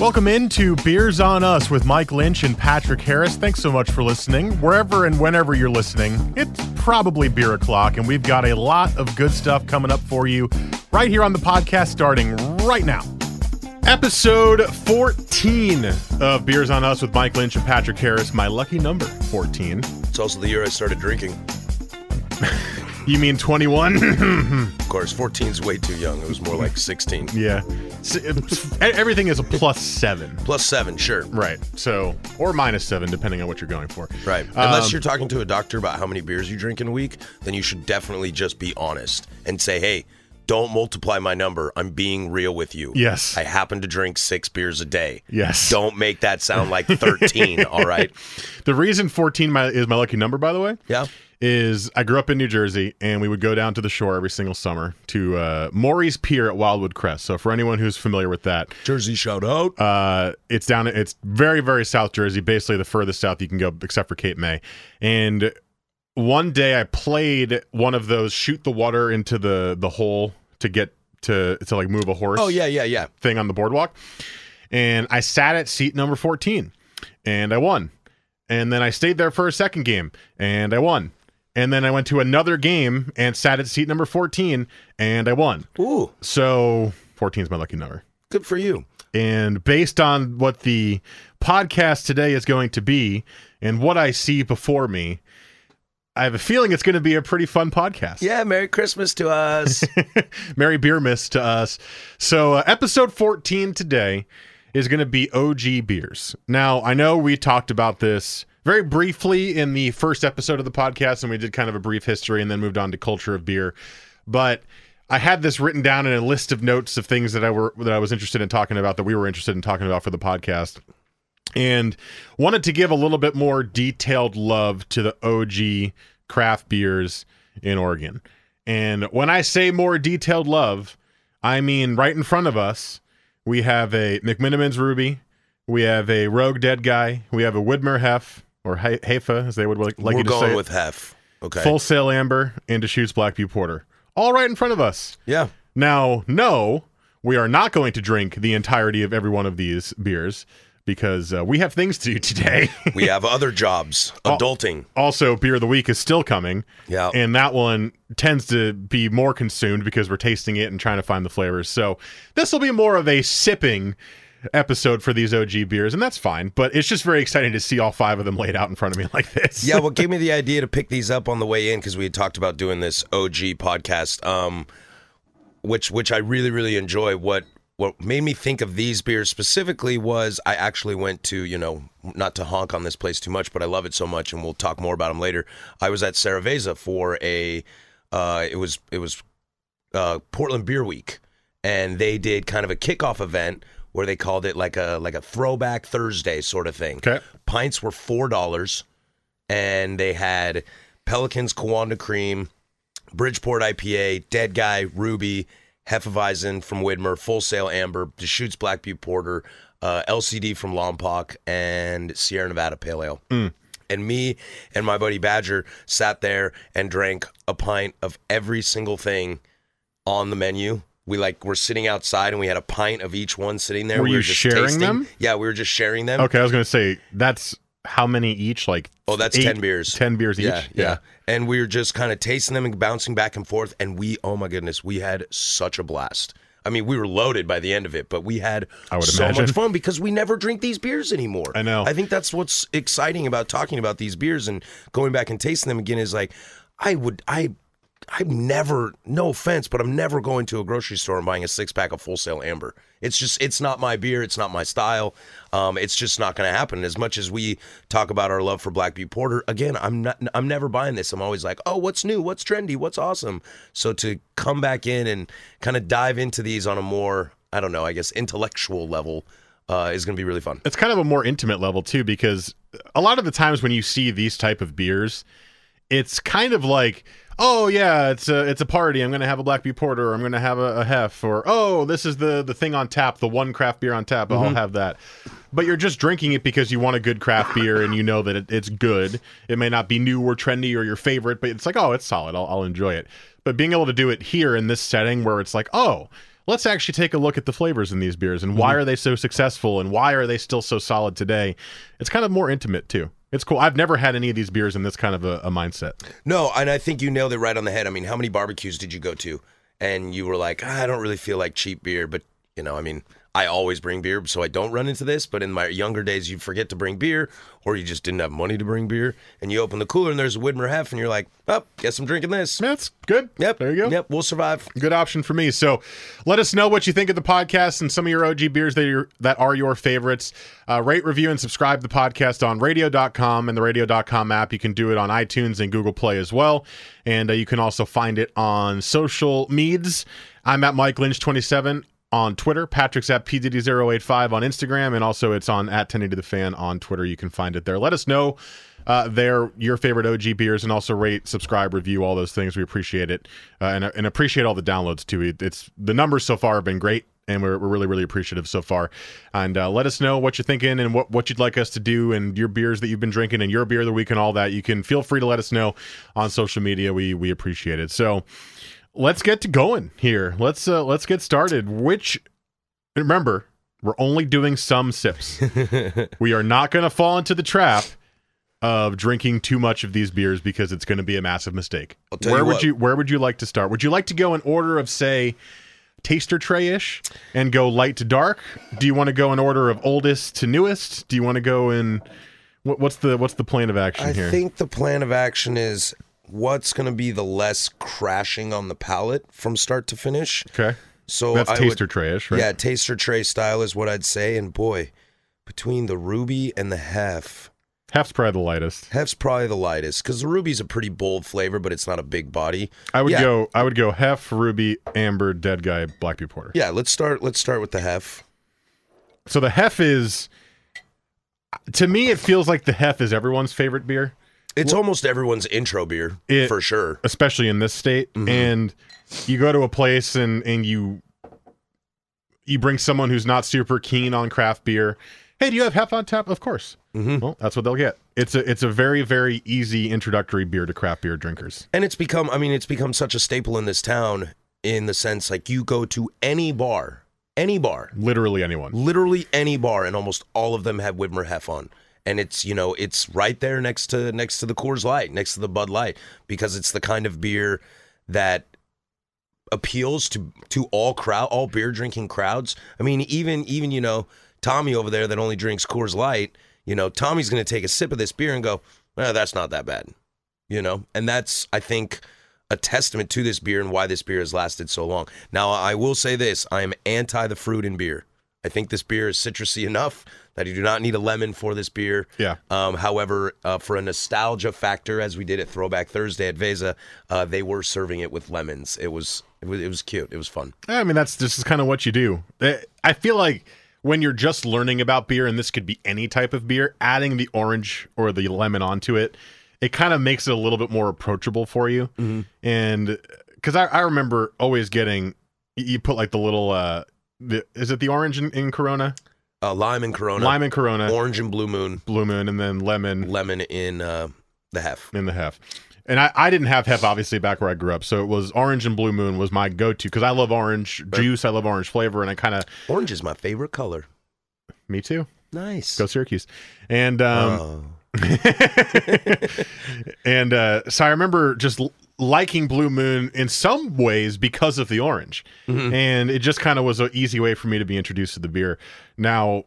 Welcome into Beers on Us with Mike Lynch and Patrick Harris. Thanks so much for listening. Wherever and whenever you're listening, it's probably beer o'clock, and we've got a lot of good stuff coming up for you right here on the podcast starting right now. Episode 14 of Beers on Us with Mike Lynch and Patrick Harris. My lucky number, 14. It's also the year I started drinking. You mean 21? Of course, 14 is way too young. It was more like 16. yeah. S- Everything is a plus seven. Plus seven, sure. Right. So, or minus seven, depending on what you're going for. Right. Unless Um, you're talking to a doctor about how many beers you drink in a week, then you should definitely just be honest and say, hey, don't multiply my number. I'm being real with you. Yes. I happen to drink six beers a day. Yes. Don't make that sound like 13, all right? The reason 14 my, is my lucky number, by the way, Yeah. Is I grew up in New Jersey and we would go down to the shore every single summer to uh, Morey's Pier at Wildwood Crest. So for anyone who's familiar with that, Jersey shout out. uh, it's down. It's very very South Jersey, basically the furthest south you can go, except for Cape May. And one day I played one of those shoot the water into the the hole to get to to like move a horse oh, yeah, yeah, yeah. thing on the boardwalk. And I sat at seat number 14 and I won. And then I stayed there for a second game and I won. And then I went to another game and sat at seat number 14 and I won. Ooh, So 14 is my lucky number. good for you. And based on what the podcast today is going to be and what I see before me, I have a feeling it's going to be a pretty fun podcast. Yeah, Merry Christmas to us. Merry Beer Miss to us. So, uh, episode 14 today is going to be OG beers. Now, I know we talked about this very briefly in the first episode of the podcast, and we did kind of a brief history and then moved on to culture of beer. But I had this written down in a list of notes of things that I were that I was interested in talking about that we were interested in talking about for the podcast and wanted to give a little bit more detailed love to the OG craft beers in Oregon. And when I say more detailed love, I mean right in front of us, we have a McMenamin's Ruby, we have a Rogue Dead Guy, we have a Widmer Hef, or He- Hefa, as they would like, like We're you to say, going it, with Hef. Okay. Full Sail Amber, and Deschutes Black Butte Porter. All right in front of us. yeah. Now, no, we are not going to drink the entirety of every one of these beers because uh, we have things to do today. We have other jobs. Adulting. also, beer of the week is still coming. Yeah. And that one tends to be more consumed because we're tasting it and trying to find the flavors. So this will be more of a sipping episode for these OG beers, and that's fine. But it's just very exciting to see all five of them laid out in front of me like this. yeah, what gave me the idea to pick these up on the way in because we had talked about doing this OG podcast, um, which which I really really enjoy. What what made me think of these beers specifically was I actually went to you know not to honk on this place too much, but I love it so much, and we'll talk more about them later. I was at Saraveza for a uh, it was it was uh, Portland Beer Week, and they did kind of a kickoff event where they called it like a like a throwback Thursday sort of thing. Okay. Pints were four dollars, and they had Pelicans Kiwanda Cream, Bridgeport IPA, Dead Guy Ruby, Hefeweizen from Widmer, Full Sail Amber, Deschutes Black Butte Porter, uh, LSD from Lompoc, and Sierra Nevada Pale Ale. And me and my buddy Badger sat there and drank a pint of every single thing on the menu. We like were sitting outside and we had a pint of each one sitting there. Were we you were just sharing tasting. them? Yeah, we were just sharing them. Okay, I was going to say that's how many each? Like Oh, that's eight- 10 beers. 10 beers Yeah, each? yeah. And we were just kind of tasting them and bouncing back and forth. And we, oh my goodness, we had such a blast. I mean, we were loaded by the end of it, but we had so imagine. much fun because we never drink these beers anymore. I know. I think that's what's exciting about talking about these beers and going back and tasting them again is like, I would, I, I'm never, no offense, but I'm never going to a grocery store and buying a six pack of Full Sail Amber. It's just, it's not my beer. It's not my style. Um, it's just not going to happen. As much as we talk about our love for Black Butte Porter, again, I'm not, I'm never buying this. I'm always like, oh, what's new? What's trendy? What's awesome? So to come back in and kind of dive into these on a more, I don't know, I guess intellectual level, uh, is going to be really fun. it's kind of a more intimate level too because a lot of the times when you see these type of beers it's kind of like oh yeah it's a it's a party. I'm gonna have a Black Butte porter or i'm gonna have a, a hef or oh this is the the thing on tap the one craft beer on tap. I'll mm-hmm. have that. But you're just drinking it because you want a good craft beer and you know that it, it's good. It may not be new or trendy or your favorite but it's like oh it's solid. I'll, I'll enjoy it. But being able to do it here in this setting where it's like oh let's actually take a look at the flavors in these beers and why mm-hmm. are they so successful and why are they still so solid today it's kind of more intimate too it's cool. I've never had any of these beers in this kind of a, a mindset. No, and I think you nailed it right on the head. I mean, how many barbecues did you go to? And you were like, "Ah, I don't really feel like cheap beer, but you know, I mean, I always bring beer, so I don't run into this. But in my younger days, you forget to bring beer, or you just didn't have money to bring beer, and you open the cooler and there's a Widmer Hef, and you're like, oh, guess I'm drinking this. that's good Yep, there you go Yep, we'll survive. good option for me. So let us know what you think of the podcast and some of your OG beers that, are that are your favorites. Uh, rate, review, and subscribe to the podcast on radio.com and the radio.com app. You can do it on iTunes and Google Play as well. And uh, you can also find it on social meds. I'm at Mike Lynch27 on Twitter. Patrick's at PDD085 on Instagram. And also it's on at 1080 the fan on Twitter. You can find it there. Let us know uh, there your favorite OG beers and also rate, subscribe, review, all those things. We appreciate it uh, and, and appreciate all the downloads too. It, it's the numbers so far have been great. And we're, we're really, really appreciative so far. And uh, let us know what you're thinking and what, what you'd like us to do and your beers that you've been drinking and your beer of the week and all that. You can feel free to let us know on social media. We we appreciate it. So let's get to going here. Let's uh, let's get started. Which remember, we're only doing some sips. we are not going to fall into the trap of drinking too much of these beers because it's going to be a massive mistake. I'll tell where you would what. you where would you like to start? Would you like to go in order of say taster tray-ish and go light to dark? Do you want to go in order of oldest to newest? Do you want to go in what, what's the what's the plan of action I here? I think the plan of action is what's going to be the less crashing on the palate from start to finish. okay. So That's I taster would, tray-ish, right? Yeah, taster tray style is what I'd say. And boy, between the ruby and the hef, Hef's probably the lightest. hef's probably the lightest because the ruby's a pretty bold flavor, but it's not a big body. I would Yeah. go. I would go Hef, Ruby, Amber, Dead Guy, Black Butte Porter. Yeah, let's start. Let's start with the hef. So the Hef is, to me, it feels like the Hef is everyone's favorite beer, It's almost everyone's intro beer It- for sure. especially in this state. Mm-hmm. And you go to a place and and you you bring someone who's not super keen on craft beer. Hey, do you have Hef on tap? Of course. Mhm. Well, that's what they'll get. It's a it's a very very easy introductory beer to craft beer drinkers. And it's become, I mean, it's become such a staple in this town in the sense like you go to any bar, any bar, Literally anyone. literally any bar, and almost all of them have Widmer Hef on. And it's you know it's right there next to next to the Coors Light, next to the Bud Light, because it's the kind of beer that appeals to to all crowd all beer drinking crowds. I mean, even even you know Tommy over there that only drinks Coors Light, you know Tommy's going to take a sip of this beer and go, well, that's not that bad, you know, and that's I think a testament to this beer and why this beer has lasted so long. Now, I will say this: I am anti the fruit in beer. I think this beer is citrusy enough that you do not need a lemon for this beer. Yeah. Um, however, uh, for a nostalgia factor, as we did at Throwback Thursday at Vesa, uh, they were serving it with lemons. It was it was it was cute. It was fun. I mean, that's this is kind of what you do. Eh, I feel like when you're just learning about beer, and this could be any type of beer, adding the orange or the lemon onto it, it kind of makes it a little bit more approachable for you. And because I, I remember always getting, you- you put like the little, uh, the, is it the orange in, in Corona? Uh, lime and Corona, Lime and Corona, orange and Blue Moon, Blue Moon, and then lemon lemon in uh, the Hef. in the Hef. And I, I didn't have Hef obviously back where I grew up, so it was orange and Blue Moon was my go-to because I love orange juice, I love orange flavor, and I kind of Orange is my favorite color. me too. Nice. Go Syracuse. And um Oh. and uh so I remember just liking Blue Moon in some ways because of the orange. Mm-hmm. And it just kind of was an easy way for me to be introduced to the beer. Now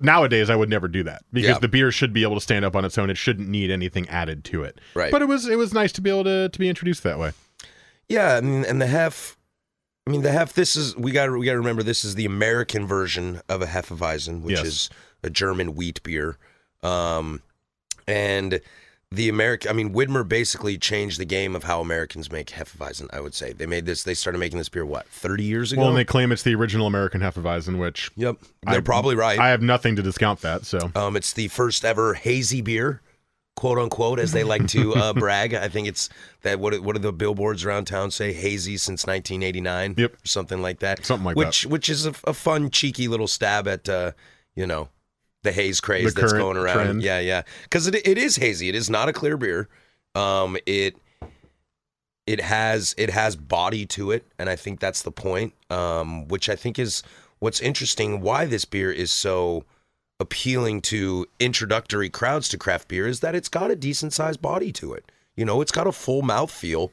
nowadays I would never do that because Yeah. the beer should be able to stand up on its own. It shouldn't need anything added to it. Right. But it was it was nice to be able to to be introduced that way. Yeah, I mean, and the Hef. I mean, the Hef. This is we got we got to remember this is the American version of a Hefeweizen, which Yes. is a German wheat beer. Um, and the American. I mean, Widmer basically changed the game of how Americans make Hefeweizen. I would say they made this. They started making this beer what thirty years ago. Well, and they claim it's the original American Hefeweizen, which yep, they're I- probably right. I have nothing to discount that. So Um, it's the first ever hazy beer, quote unquote, as they like to uh, brag. I think it's that. What what do the billboards around town say? Hazy since 1989. Yep. something like that. Something like which, Which is a, a fun, cheeky little stab at uh, you know the haze craze The that's going around. trend. Yeah, yeah. Because it it is hazy. It is not a clear beer. Um, it it has it has body to it, and I think that's the point. Um, which I think is what's interesting. Why this beer is so appealing to introductory crowds to craft beer is that it's got a decent sized body to it. You know, it's got a full mouth feel,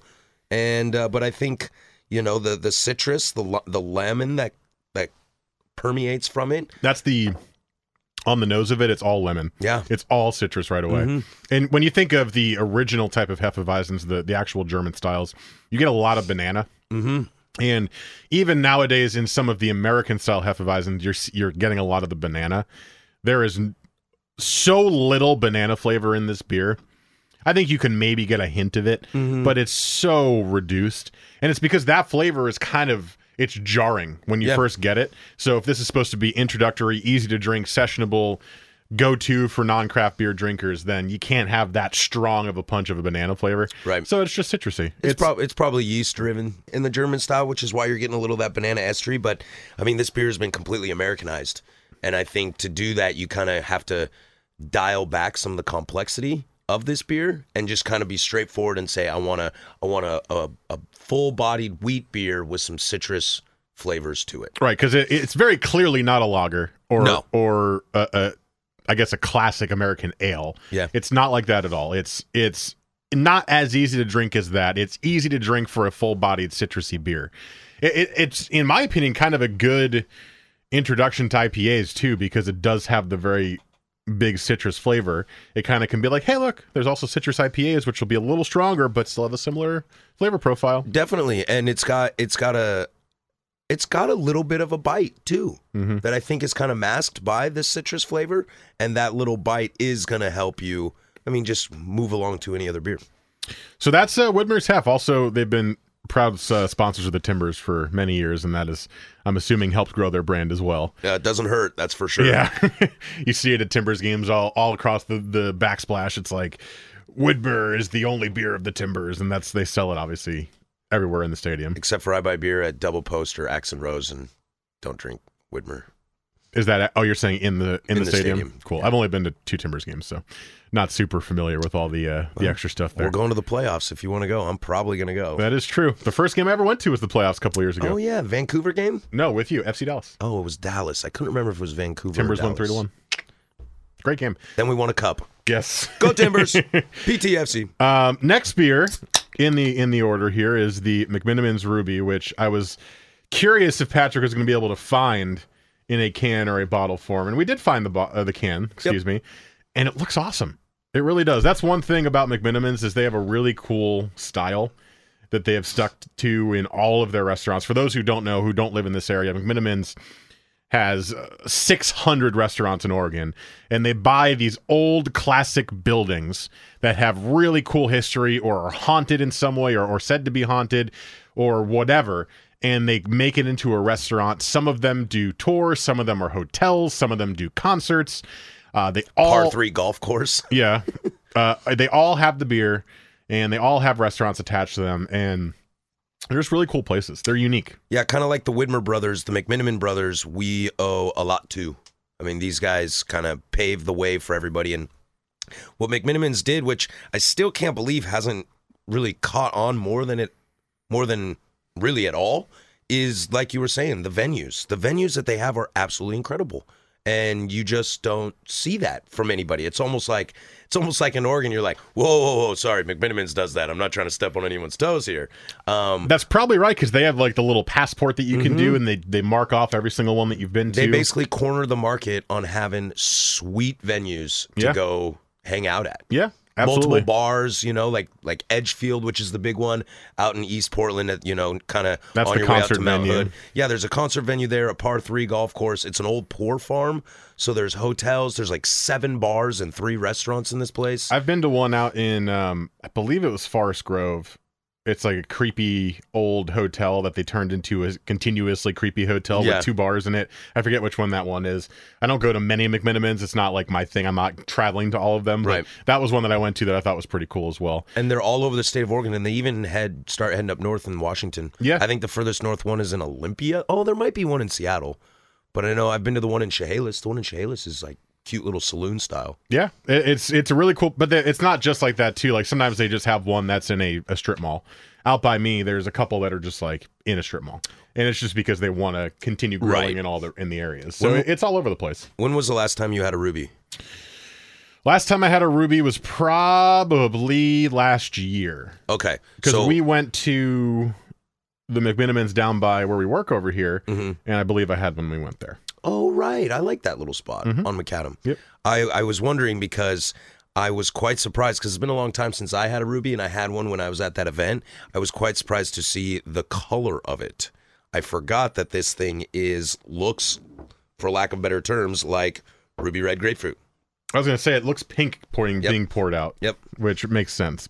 and uh, but I think you know the the citrus, the the lemon that that permeates from it. that's the on the nose of it. It's all lemon. Yeah, It's all citrus right away. Mhm. And when you think of the original type of Hefeweizens, the the actual German styles, you get a lot of banana. mm-hmm. And even nowadays, in some of the American style Hefeweizens, you're you're getting a lot of the banana. There is so little banana flavor in this beer. I think you can maybe get a hint of it, Mm-hmm. but it's so reduced, and it's because that flavor is kind of it's jarring when you first get it. So if this is supposed to be introductory, easy to drink, sessionable, go to for non craft beer drinkers, then you can't have that strong of a punch of a banana flavor. Right. So it's just citrusy. It's, prob- it's probably yeast driven in the German style, which is why you're getting a little of that banana estery. But I mean, this beer has been completely Americanized, and I think to do that, you kind of have to dial back some of the complexity of this beer and just kind of be straightforward and say, I want to, I want a, a, a full bodied wheat beer with some citrus flavors to it. Right, because it, it's very clearly not a lager or No. or a, a, I guess a classic American ale. Yeah. it's not like that at all. It's it's not as easy to drink as that. It's easy to drink for a full-bodied citrusy beer. It, it, it's, in my opinion, kind of a good introduction to IPAs too, because it does have the very big citrus flavor. It kind of can be like, hey, look, there's also citrus IPAs, which will be a little stronger, but still have a similar flavor profile. Definitely, and it's got it's got a it's got a little bit of a bite too Mhm. that I think is kind of masked by the citrus flavor, and that little bite is going to help you. I mean, just move along to any other beer. So that's uh, Widmer's Hef. Also, they've been proud uh, sponsors of the Timbers for many years, and that is, I'm assuming, helped grow their brand as well. Yeah, it doesn't hurt, that's for sure. Yeah, you see it at Timbers games all all across the the backsplash. It's like Widmer is the only beer of the Timbers, and that's they sell it obviously everywhere in the stadium. Except for I buy beer at Double Post or Axe and Rose, and don't drink Widmer. Is that oh you're saying in the in, In the, the stadium? stadium, Cool. yeah. I've only been to two Timbers games, so not super familiar with all the uh, the extra stuff there. We're going to the playoffs. If you want to go, I'm probably going to go. that is true. The first game I ever went to was the playoffs a couple years ago. Oh yeah, Vancouver game. No, with you, FC Dallas. Oh, it was Dallas. I couldn't remember if it was Vancouver. or Timbers won three to one. Great game. Then we won a cup. Yes. Go Timbers. PTFC. Um, next beer in the in the order here is the McMenamins Ruby, which I was curious if Patrick was going to be able to find in a can or a bottle form, and we did find the bo- uh, the can. Excuse me, and it looks awesome. It really does. That's one thing about McMenamins is they have a really cool style that they have stuck to in all of their restaurants. For those who don't know, who don't live in this area, McMenamins has uh, 600 restaurants in Oregon, and they buy these old classic buildings that have really cool history or are haunted in some way or, or said to be haunted or whatever. And they make it into a restaurant. Some of them do tours, some of them are hotels, some of them do concerts. Uh, they all Par three golf course. yeah. Uh, they all have the beer and they all have restaurants attached to them. And they're just really cool places. They're unique. Yeah, kind of like the Widmer brothers, the McMenamin brothers, we owe a lot to. I mean, these guys kind of paved the way for everybody. And what McMenamins did, which I still can't believe hasn't really caught on more than it, more than really at all, is like you were saying, the venues. The venues that they have are absolutely incredible. And you just don't see that from anybody. It's almost like it's almost like in Oregon, you're like, whoa, whoa, whoa, sorry, McMenamins does that. I'm not trying to step on anyone's toes here. Um, That's probably right because they have like the little passport that you can do and they, they mark off every single one that you've been to. They basically corner the market on having sweet venues to Yeah. go hang out at. yeah. Absolutely. multiple bars. You know, like like Edgefield, which is the big one out in East Portland. At you know, kind of on the your way out concert to Mount venue. Hood. Yeah, there's a concert venue there, a par three golf course. It's an old poor farm, so there's hotels. There's like seven bars and three restaurants in this place. I've been to one out in, um, I believe it was Forest Grove. It's like a creepy old hotel that they turned into a continuously creepy hotel Yeah. with two bars in it. I forget which one that one is. I don't go to many McMenamins. It's not like my thing. I'm not traveling to all of them. But Right. that was one that I went to that I thought was pretty cool as well. and they're all over the state of Oregon, and they even head start heading up north in Washington. Yeah. I think the furthest north one is in Olympia. Oh, there might be one in Seattle, but I know I've been to the one in Chehalis. The one in Chehalis is like cute little saloon style. Yeah, it's it's a really cool, but it's not just like that too. Like sometimes they just have one that's in a, a strip mall. Out by me, there's a couple that are just like in a strip mall, and it's just because they want to continue growing Right. in all the in the areas. So When- it's all over the place. When was the last time you had a ruby? Last time I had a ruby was probably last year Okay, because so we went to the McMenamins down by where we work over here, Mhm. and I believe I had when we went there. Oh right, I like that little spot mm-hmm. on Macadam. Yep. I I was wondering because I was quite surprised because it's been a long time since I had a ruby and I had one when I was at that event. I was quite surprised to see the color of it. I forgot that this thing is looks, for lack of better terms, like ruby red grapefruit. I was gonna say it looks pink pouring Yep. being poured out. Yep. which makes sense,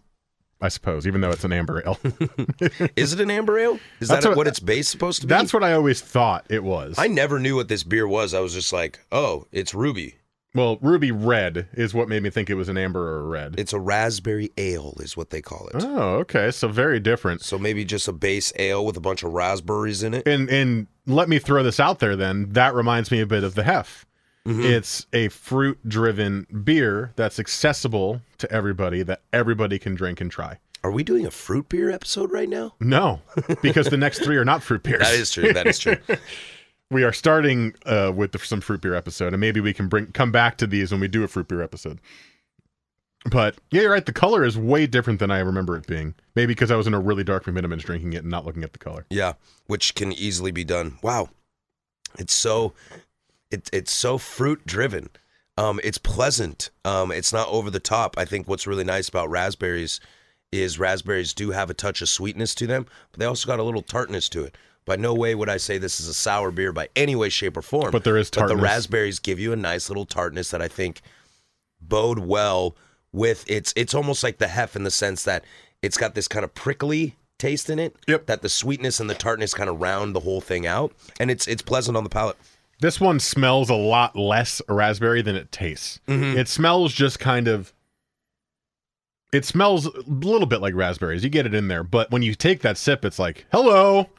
I suppose, even though it's an amber ale. Is it an amber ale? Is That's that what- what, its base supposed to be? That's what I always thought it was. I never knew what this beer was. I was just like, oh, it's ruby. well, ruby red is what made me think it was an amber or a red. It's a raspberry ale, is what they call it. oh, okay, so very different. So maybe just a base ale with a bunch of raspberries in it. And and let me throw this out there. Then that reminds me a bit of the Hef. Mm-hmm. It's a fruit-driven beer that's accessible to everybody that everybody can drink and try. Are we doing a fruit beer episode right now? No, because the next three are not fruit beers. That is true. That is true. we are starting uh, with the, some fruit beer episode, and maybe we can bring come back to these when we do a fruit beer episode. But yeah, you're right. The color is way different than I remember it being. Maybe because I was in a really dark minimums drinking it and not looking at the color. Yeah, which can easily be done. Wow, it's so it, it's so fruit driven. Um, it's pleasant. Um, it's not over the top. I think what's really nice about raspberries is raspberries do have a touch of sweetness to them, but they also got a little tartness to it. By no way would I say this is a sour beer by any way, shape, or form. But there is But the raspberries give you a nice little tartness that I think bode well with it's it's almost like the hef in the sense that it's got this kind of prickly taste in it. Yep. That the sweetness and the tartness kind of round the whole thing out. And it's it's pleasant on the palate. This one smells a lot less raspberry than it tastes. It smells just kind of. It smells a little bit like raspberries. You get it in there, but when you take that sip, it's like, hello.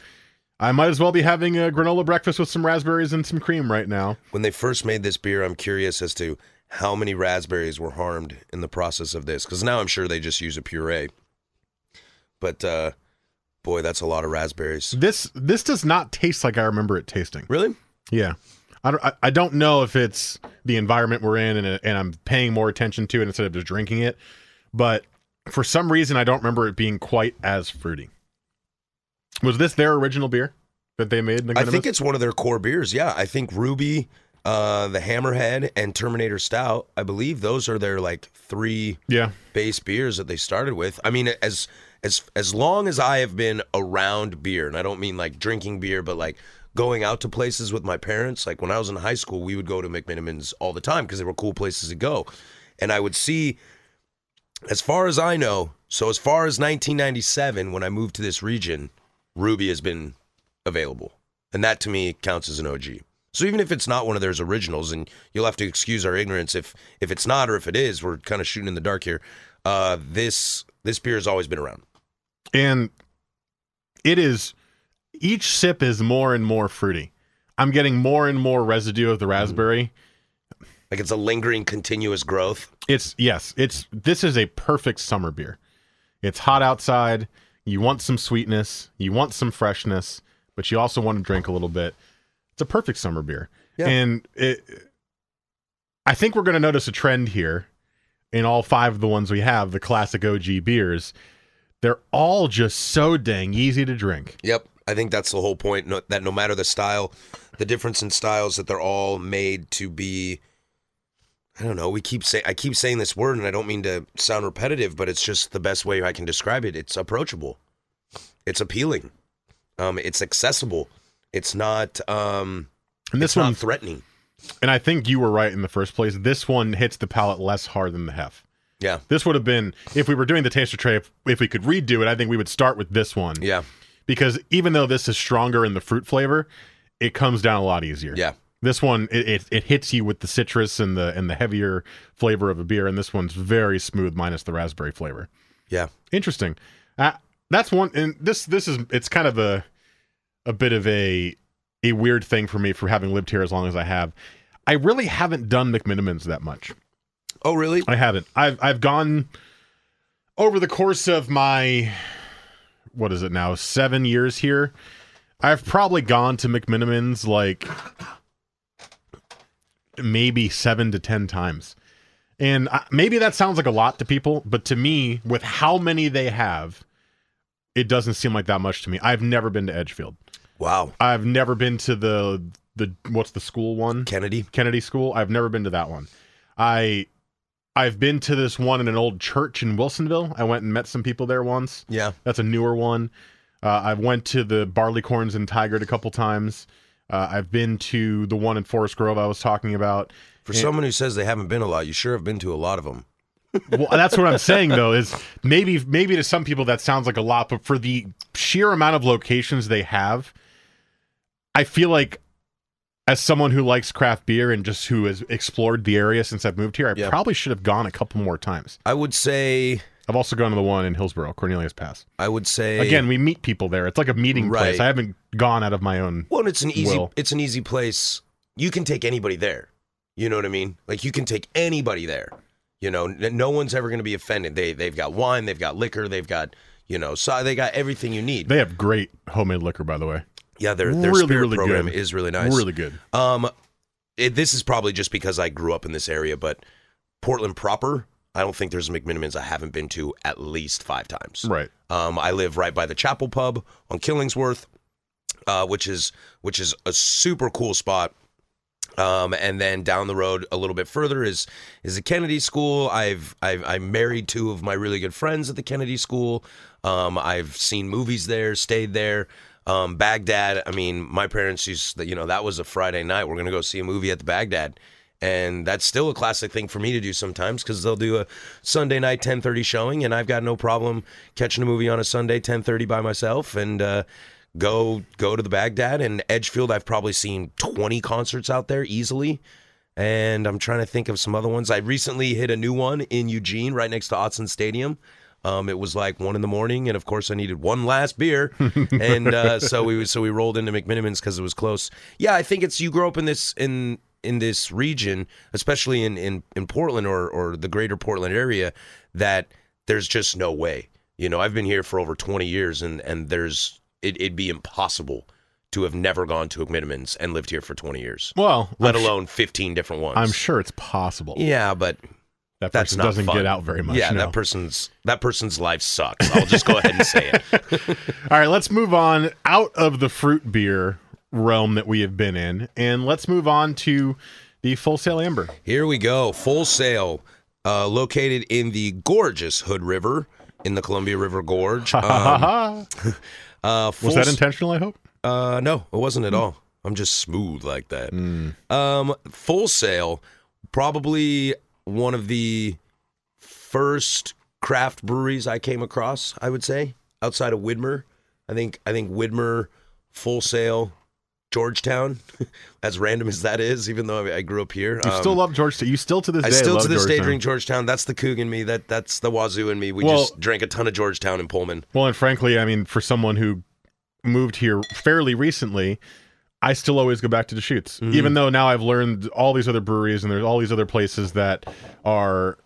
I might as well be having a granola breakfast with some raspberries and some cream right now. When they first made this beer, I'm curious as to how many raspberries were harmed in the process of this. Because now I'm sure they just use a puree. But uh boy, that's a lot of raspberries. This this does not taste like I remember it tasting. Really? Yeah. I don't, I, don't know if it's the environment we're in and, and I'm paying more attention to it instead of just drinking it, but for some reason I don't remember it being quite as fruity. Was this their original beer that they made? I think it's one of their core beers. Yeah, I think Ruby, uh, the Hammerhead, and Terminator Stout. I believe those are their like three yeah. base beers that they started with. I mean, as as as long as I have been around beer, and I don't mean like drinking beer, but like going out to places with my parents. Like when I was in high school, we would go to McMenamins all the time because they were cool places to go, and I would see. As far as I know, so as far as 1997, when I moved to this region, Ruby has been available, and that to me counts as an OG. So even if it's not one of theirs originals, and you'll have to excuse our ignorance if if it's not or if it is, we're kind of shooting in the dark here. Uh, this this beer has always been around. And it is each sip is more and more fruity. I'm getting more and more residue of the mm. raspberry. Like it's a lingering, continuous growth. It's yes, it's this is a perfect summer beer. It's hot outside. You want some sweetness, you want some freshness, but you also want to drink a little bit. It's a perfect summer beer. Yeah. And it I think we're going to notice a trend here in all five of the ones we have, the classic OG beers. They're all just so dang easy to drink. Yep, I think that's the whole point. No, that no matter the style, the difference in styles, that they're all made to be I don't know. We keep say I keep saying this word, and I don't mean to sound repetitive, but it's just the best way I can describe it. It's approachable. It's appealing. Um, it's accessible. It's not. Um, And this one, not threatening. and I think you were right in the first place. This one hits the palate less hard than the hef. Yeah. This would have been if we were doing the taster tray. If, if we could redo it, I think we would start with this one. Yeah. Because even though this is stronger in the fruit flavor, it comes down a lot easier. Yeah. This one it, it, it hits you with the citrus and the and the heavier flavor of a beer, and this one's very smooth minus the raspberry flavor. Yeah. Interesting. Uh, that's one, and this this is it's kind of a a bit of a a weird thing for me for having lived here as long as I have. I really haven't done McMenamins that much. Oh, really? I haven't. I've I've gone over the course of my what is it now seven years here. I've probably gone to McMenamins like maybe seven to ten times, and I, maybe that sounds like a lot to people, but to me, with how many they have, it doesn't seem like that much to me. I've never been to Edgefield. Wow. I've never been to the the what's the school one? Kennedy. Kennedy School. I've never been to that one. I I've been to this one in an old church in Wilsonville. I went and met some people there once. Yeah. That's a newer one. Uh, I went to the Barleycorns in Tigard a couple times. Uh, I've been to the one in Forest Grove I was talking about. For someone who says they haven't been a lot, you sure have been to a lot of them. Well, that's what I'm saying though. Is maybe maybe to some people that sounds like a lot, but for the sheer amount of locations they have, I feel like as someone who likes craft beer and just who has explored the area since I've moved here, I Yeah. probably should have gone a couple more times. I would say. I've also gone to the one in Hillsboro, Cornelius Pass. I would say Again, we meet people there. It's like a meeting place. Right. I haven't gone out of my own. Well, and it's an easy Will. it's an easy place. You can take anybody there. You know what I mean? Like you can take anybody there. You know, n- no one's ever going to be offended. They they've got wine, they've got liquor, they've got you know, so they got everything you need. They have great homemade liquor, by the way. Yeah, their their really, spirit really program good. is really nice. Really good. Um, it, this is probably just because I grew up in this area, but Portland proper, I don't think there's a McMenamins I haven't been to at least five times. Right. Um, I live right by the Chapel Pub on Killingsworth, uh, which is which is a super cool spot. Um, and then down the road a little bit further is is the Kennedy School. I've, I've I'm married two of my really good friends at the Kennedy School. Um, I've seen movies there, stayed there. Um, Bagdad. I mean, my parents used to, you know that was a Friday night. We're gonna go see a movie at the Bagdad, and that's still a classic thing for me to do sometimes because they'll do a Sunday night 10:30 showing, and I've got no problem catching a movie on a Sunday 10:30 by myself and. Uh, go go to the Bagdad and Edgefield. I've probably seen 20 concerts out there easily. And I'm trying to think of some other ones. I recently hit a new one in Eugene, right next to Autzen Stadium. Um, it was like one in the morning, and of course, I needed one last beer, and uh, so we so we rolled into McMenamins because it was close. Yeah, I think it's you grow up in this in in this region, especially in in, in Portland or or the greater Portland area, that there's just no way. You know, I've been here for over 20 years, and and there's it, it'd be impossible to have never gone to McMenamins and lived here for 20 years, Well, let I'm, alone 15 different ones. I'm sure it's possible. Yeah, but that person not doesn't fun. get out very much. Yeah, no. that person's that person's life sucks. I'll just go ahead and say it. All right, let's move on out of the fruit beer realm that we have been in, and let's move on to the full sail amber. Here we go. Full Sail, uh, located in the gorgeous Hood River in the Columbia River Gorge. Um, uh, Full Was that intentional? I hope. Uh, no, it wasn't at all. I'm just smooth like that. Um, Full Sail, probably one of the first craft breweries I came across. I would say outside of Widmer. I think I think Widmer, Full Sail, Georgetown. as random as that is, even though I, I grew up here, You um, still love Georgetown. You still to this I day I still to this day drink Georgetown. That's the Coug in me. That that's the Wazoo in me. We Well- just drank a ton of Georgetown in Pullman. Well, and frankly, I mean, for someone who moved here fairly recently, I still always go back to Deschutes, Mm-hmm. even though now I've learned all these other breweries and there's all these other places that are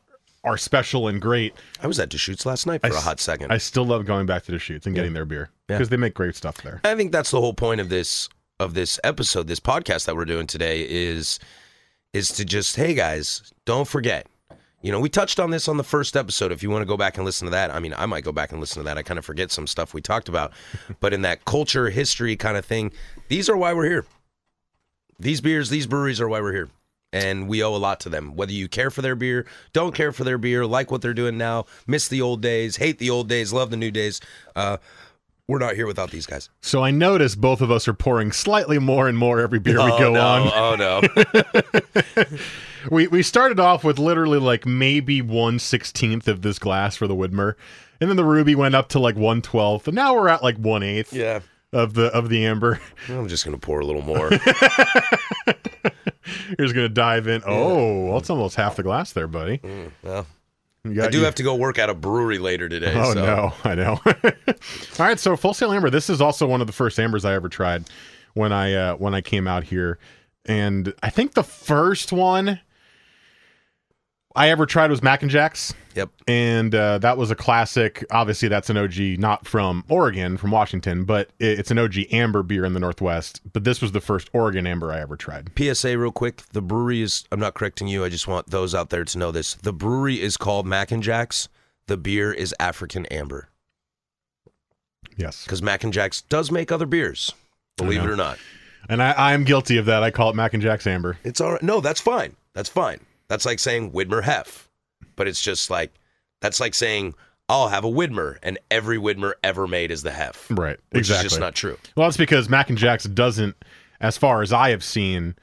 are special and great. I was at Deschutes last night for a s- hot second. I still love going back to Deschutes and getting their beer Yeah. because they make great stuff there. I think that's the whole point of this of this episode, this podcast that we're doing today is is to just hey guys, don't forget. You know, we touched on this on the first episode. If you want to go back and listen to that, I mean, I might go back and listen to that. I kind of forget some stuff we talked about, but in that culture, history kind of thing, these are why we're here. These beers, these breweries are why we're here. and we owe a lot to them. Whether you care for their beer, don't care for their beer, like what they're doing now, miss the old days, hate the old days, love the new days. Uh, we're not here without these guys. So I notice both of us are pouring slightly more and more every beer we oh, go no. on. Oh no! We we started off with literally like maybe one sixteenth of this glass for the Widmer, and then the Ruby went up to like one twelfth, and now we're at like one eighth yeah, of the of the amber. I'm just gonna pour a little more. You're just gonna dive in. Oh, it's almost half the glass there, buddy. well, got- I do you- have to go work at a brewery later today. Oh so. no, I know. All right, so Full Sail Amber. This is also one of the first ambers I ever tried when I uh, when I came out here, and I think the first one I ever tried was Mac and Jacks, Yep. and uh, that was a classic. Obviously, that's an OG, not from Oregon, from Washington, but it's an OG amber beer in the Northwest. But this was the first Oregon amber I ever tried. PSA real quick. The brewery is I'm not correcting you. I just want those out there to know this. The brewery is called Mac and Jacks. The beer is African Amber. Yes, Because Mac and Jacks does make other beers. Believe it or not. and I, I'm guilty of that. I call it Mac and Jacks amber. It's all right. No, that's fine. That's fine. That's like saying Widmer Hef. But it's just like that's like saying I'll have a Widmer and every Widmer ever made is the Hef. Right, exactly. just not true. Well, that's because Mac and Jacks doesn't, as far as I have seen,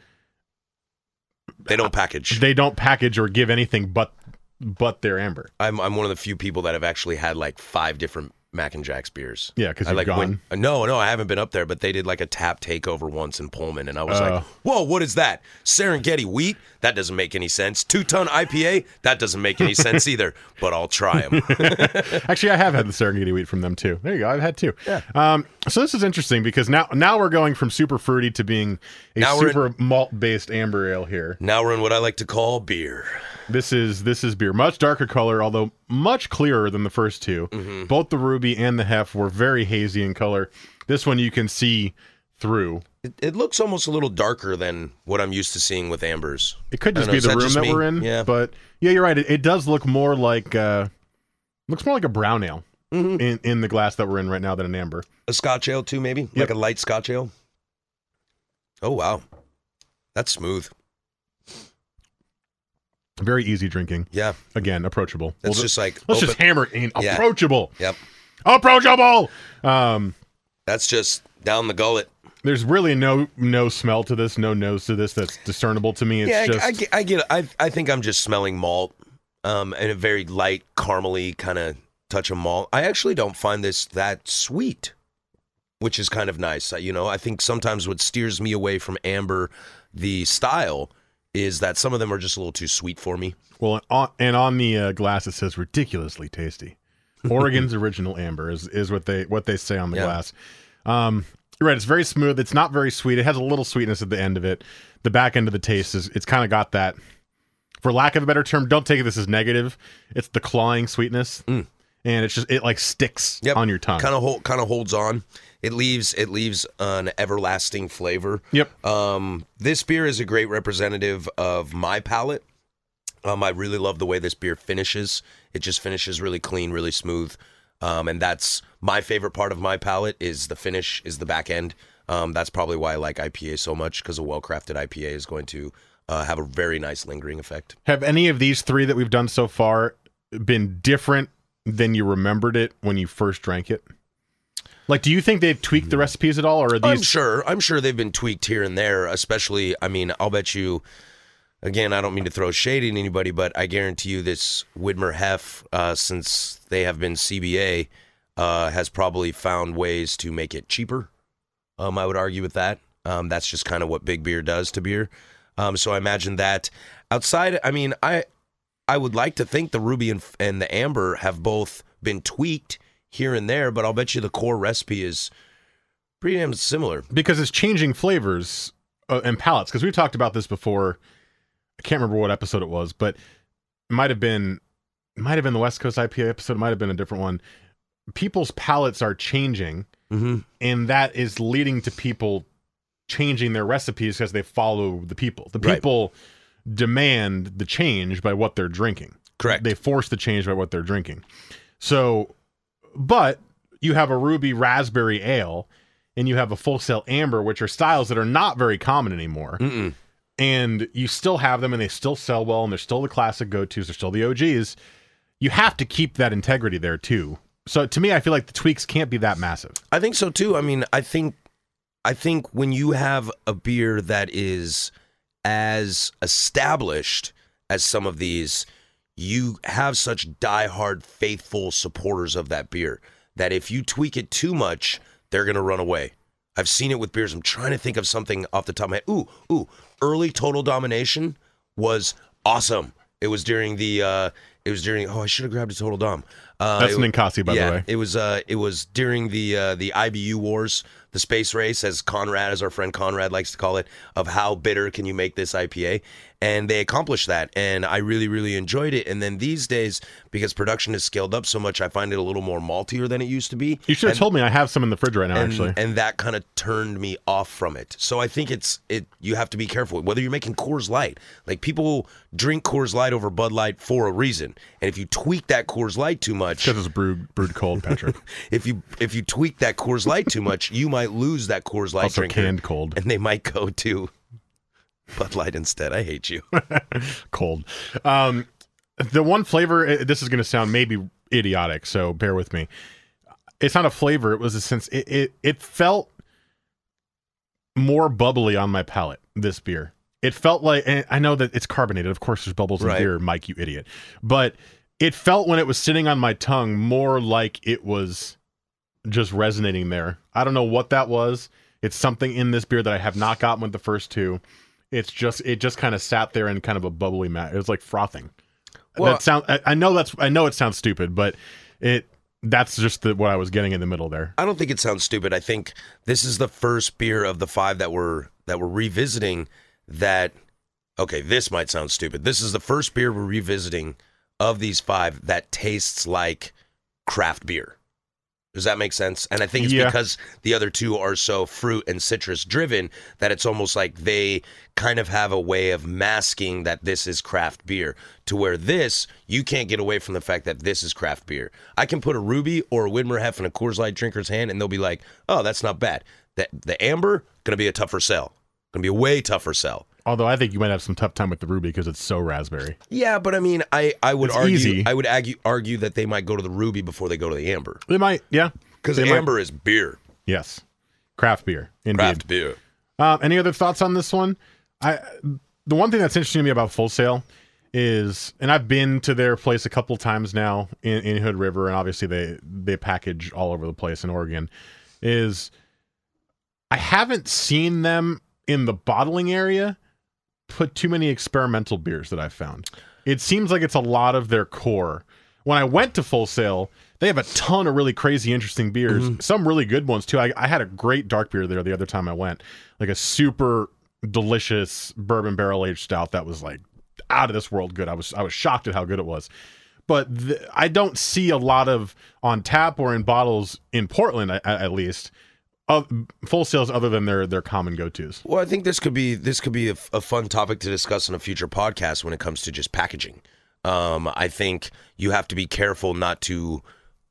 They don't package. they don't package or give anything but but their amber. I'm I'm one of the few people that have actually had like five different Mac and Jacks beers. Yeah, 'cause I like gone. went- no, no, I haven't been up there, but they did like a tap takeover once in Pullman, and I was Oh. like, "Whoa, what is that? Serengeti wheat? That doesn't make any sense. Two ton IPA? That doesn't make any sense either. But I'll try them. Actually, I have had the Serengeti wheat from them too. There you go. I've had two. Yeah. Um, so this is interesting because now now we're going from super fruity to being a Now super malt based amber ale here. now we're in what I like to call beer. This is this is beer, much darker color, although much clearer than the first 2 Mm-hmm. Both the ruby and the hef were very hazy in color. This one you can see through. It, it looks almost a little darker than what I'm used to seeing with ambers. It could just know, be the that room that me? we're in. Yeah. But yeah, you're right. It, it does look more like uh looks more like a brown ale Mm-hmm. in, in the glass that we're in right now than an amber. A Scotch ale too, maybe Yep. like a light Scotch ale. Oh wow, that's smooth. Very easy drinking. Yeah, Again, approachable. that's We'll just like let's open- just hammer it in. Yeah. Approachable. Yep, Approachable. Um that's just down the gullet. there's really no no smell to this, no nose to this that's discernible to me. It's yeah, I- just I, get, I get it. I I think I'm just smelling malt, um, and a very light caramely kind of touch of malt. I actually don't find this that sweet, which is kind of nice. You know, I think sometimes what steers me away from amber, the style, is that some of them are just a little too sweet for me. well and on, and on the uh, glass it says ridiculously tasty. Oregon's original amber is is what they what they say on the Yeah. glass. Um you're right, it's very smooth. It's not very sweet. It has a little sweetness at the end of it. The back end of the taste is it's kind of got that for lack of a better term, don't take this as negative. It's the clawing sweetness. And it's just it like sticks. Yep. on your tongue. Kind of hold, kind of holds on. It leaves it leaves an everlasting flavor. Yep. Um, this beer is a great representative of my palate. Um, I really love the way this beer finishes. It just finishes really clean, really smooth. Um, and that's my favorite part of my palate is the finish, is the back end. Um, that's probably why I like IPA so much because a well-crafted IPA is going to uh, have a very nice lingering effect. Have any of these three that we've done so far been different than you remembered it when you first drank it? Like, do you think they've tweaked the recipes at all, or are these? I'm sure. I'm sure they've been tweaked here and there. Especially, I mean, I'll bet you. Again, I don't mean to throw shade at anybody, but I guarantee you this Widmer Hef, uh, since they have been CBA, uh, has probably found ways to make it cheaper. Um, I would argue with that. Um, that's just kind of what big beer does to beer. Um, so I imagine that outside, I mean, I I would like to think the Ruby and, and the Amber have both been tweaked here and there, but I'll bet you the core recipe is pretty damn similar. because it's changing flavors uh, and palates. Because we've talked about this before. I can't remember what episode it was, but it might have been it might have been the West Coast IPA episode. It might have been a different one. People's palates are changing, Mm-hmm. and that is leading to people changing their recipes because they follow the people. The Right. Demand the change by what they're drinking. Correct. They force the change by what they're drinking. So, but you have a ruby raspberry ale and you have a full sail amber, which are styles that are not very common anymore. Mm-mm. and you still have them and they still sell well and they're still the classic go-tos, they're still the OGs, you have to keep that integrity there too. So to me, I feel like the tweaks can't be that massive. I think so too. I mean, I think I think when you have a beer that is as established as some of these, you have such diehard, faithful supporters of that beer that if you tweak it too much, they're gonna run away. I've seen it with beers. I'm trying to think of something off the top of my head. Ooh, ooh, early total domination was awesome. It was during the uh it was during oh I should have grabbed a total dom. Uh, That's it- an Ninkasi, by yeah, the way. It was uh it was during the uh the IBU wars, the space race, as Conrad, as our friend Conrad likes to call it, of how bitter can you make this IPA. And they accomplished that. And I really, really enjoyed it. And then these days, because production has scaled up so much, I find it a little more maltier than it used to be. You should have And- told me I have some in the fridge right now, and, actually. and that kind of turned me off from it. So I think it's it. You have to be careful whether you're making Coors Light. Like people drink Coors Light over Bud Light for a reason, and if you tweak that Coors Light too much, Because it's brewed brewed cold, Patrick. if you if you tweak that Coors Light too much, you might lose that Coors Light also drinker, canned cold. and they might go to Bud Light instead. I hate you. cold. Um, the one flavor. eh, This is going to sound maybe idiotic, so bear with me. It's not a flavor. It was a sense. It it, it felt more bubbly on my palate. This beer. It felt like. I know that it's carbonated. Of course, there's bubbles in Right. beer, Mike. You idiot. But it felt when it was sitting on my tongue more like it was just resonating there. I don't know what that was. It's something in this beer that I have not gotten with the first two. It's just it just kind of sat there in kind of a bubbly mat. It was like frothing. Well- that sound I, I know that's I know it sounds stupid, but it that's just the, what I was getting in the middle there. I don't think it sounds stupid. I think this is the first beer of the five that we're that we're revisiting that okay, this might sound stupid. This is the first beer we're revisiting of these five that tastes like craft beer. Does that make sense? And I think it's Yeah. because the other two are so fruit and citrus driven that it's almost like they kind of have a way of masking that this is craft beer to where this, you can't get away from the fact that this is craft beer. I can put a Ruby or a Widmer Hef in a Coors Light drinker's hand and they'll be like, oh, that's not bad. That The Amber, going to be a tougher sell. Going to be a way tougher sell. Although I think you might have some tough time with the ruby because it's so raspberry. Yeah, but I mean, I, I would It's argue easy. I would argue, argue that they might go to the Ruby before they go to the Amber They might, yeah, because They might- Amber is beer, yes, craft beer, indeed. craft beer. Um, any other thoughts on this one? I the one thing that's interesting to me about Full Sail is, and I've been to their place a couple times now in, in Hood River, and obviously they they package all over the place in Oregon. Is I haven't seen them in the bottling area put too many experimental beers that I've found. It seems like it's a lot of their core. When I went to Full Sail, they have a ton of really crazy, interesting beers. Mm-hmm. Some really good ones too. I, I had a great dark beer there the other time I went, like a super delicious bourbon barrel aged stout that was like out of this world good. I was I was shocked at how good it was. But th- I don't see a lot of on tap or in bottles in Portland, at least, of full sales other than their their common go tos. Well, I think this could be this could be a, a fun topic to discuss in a future podcast when it comes to just packaging. Um, I think you have to be careful not to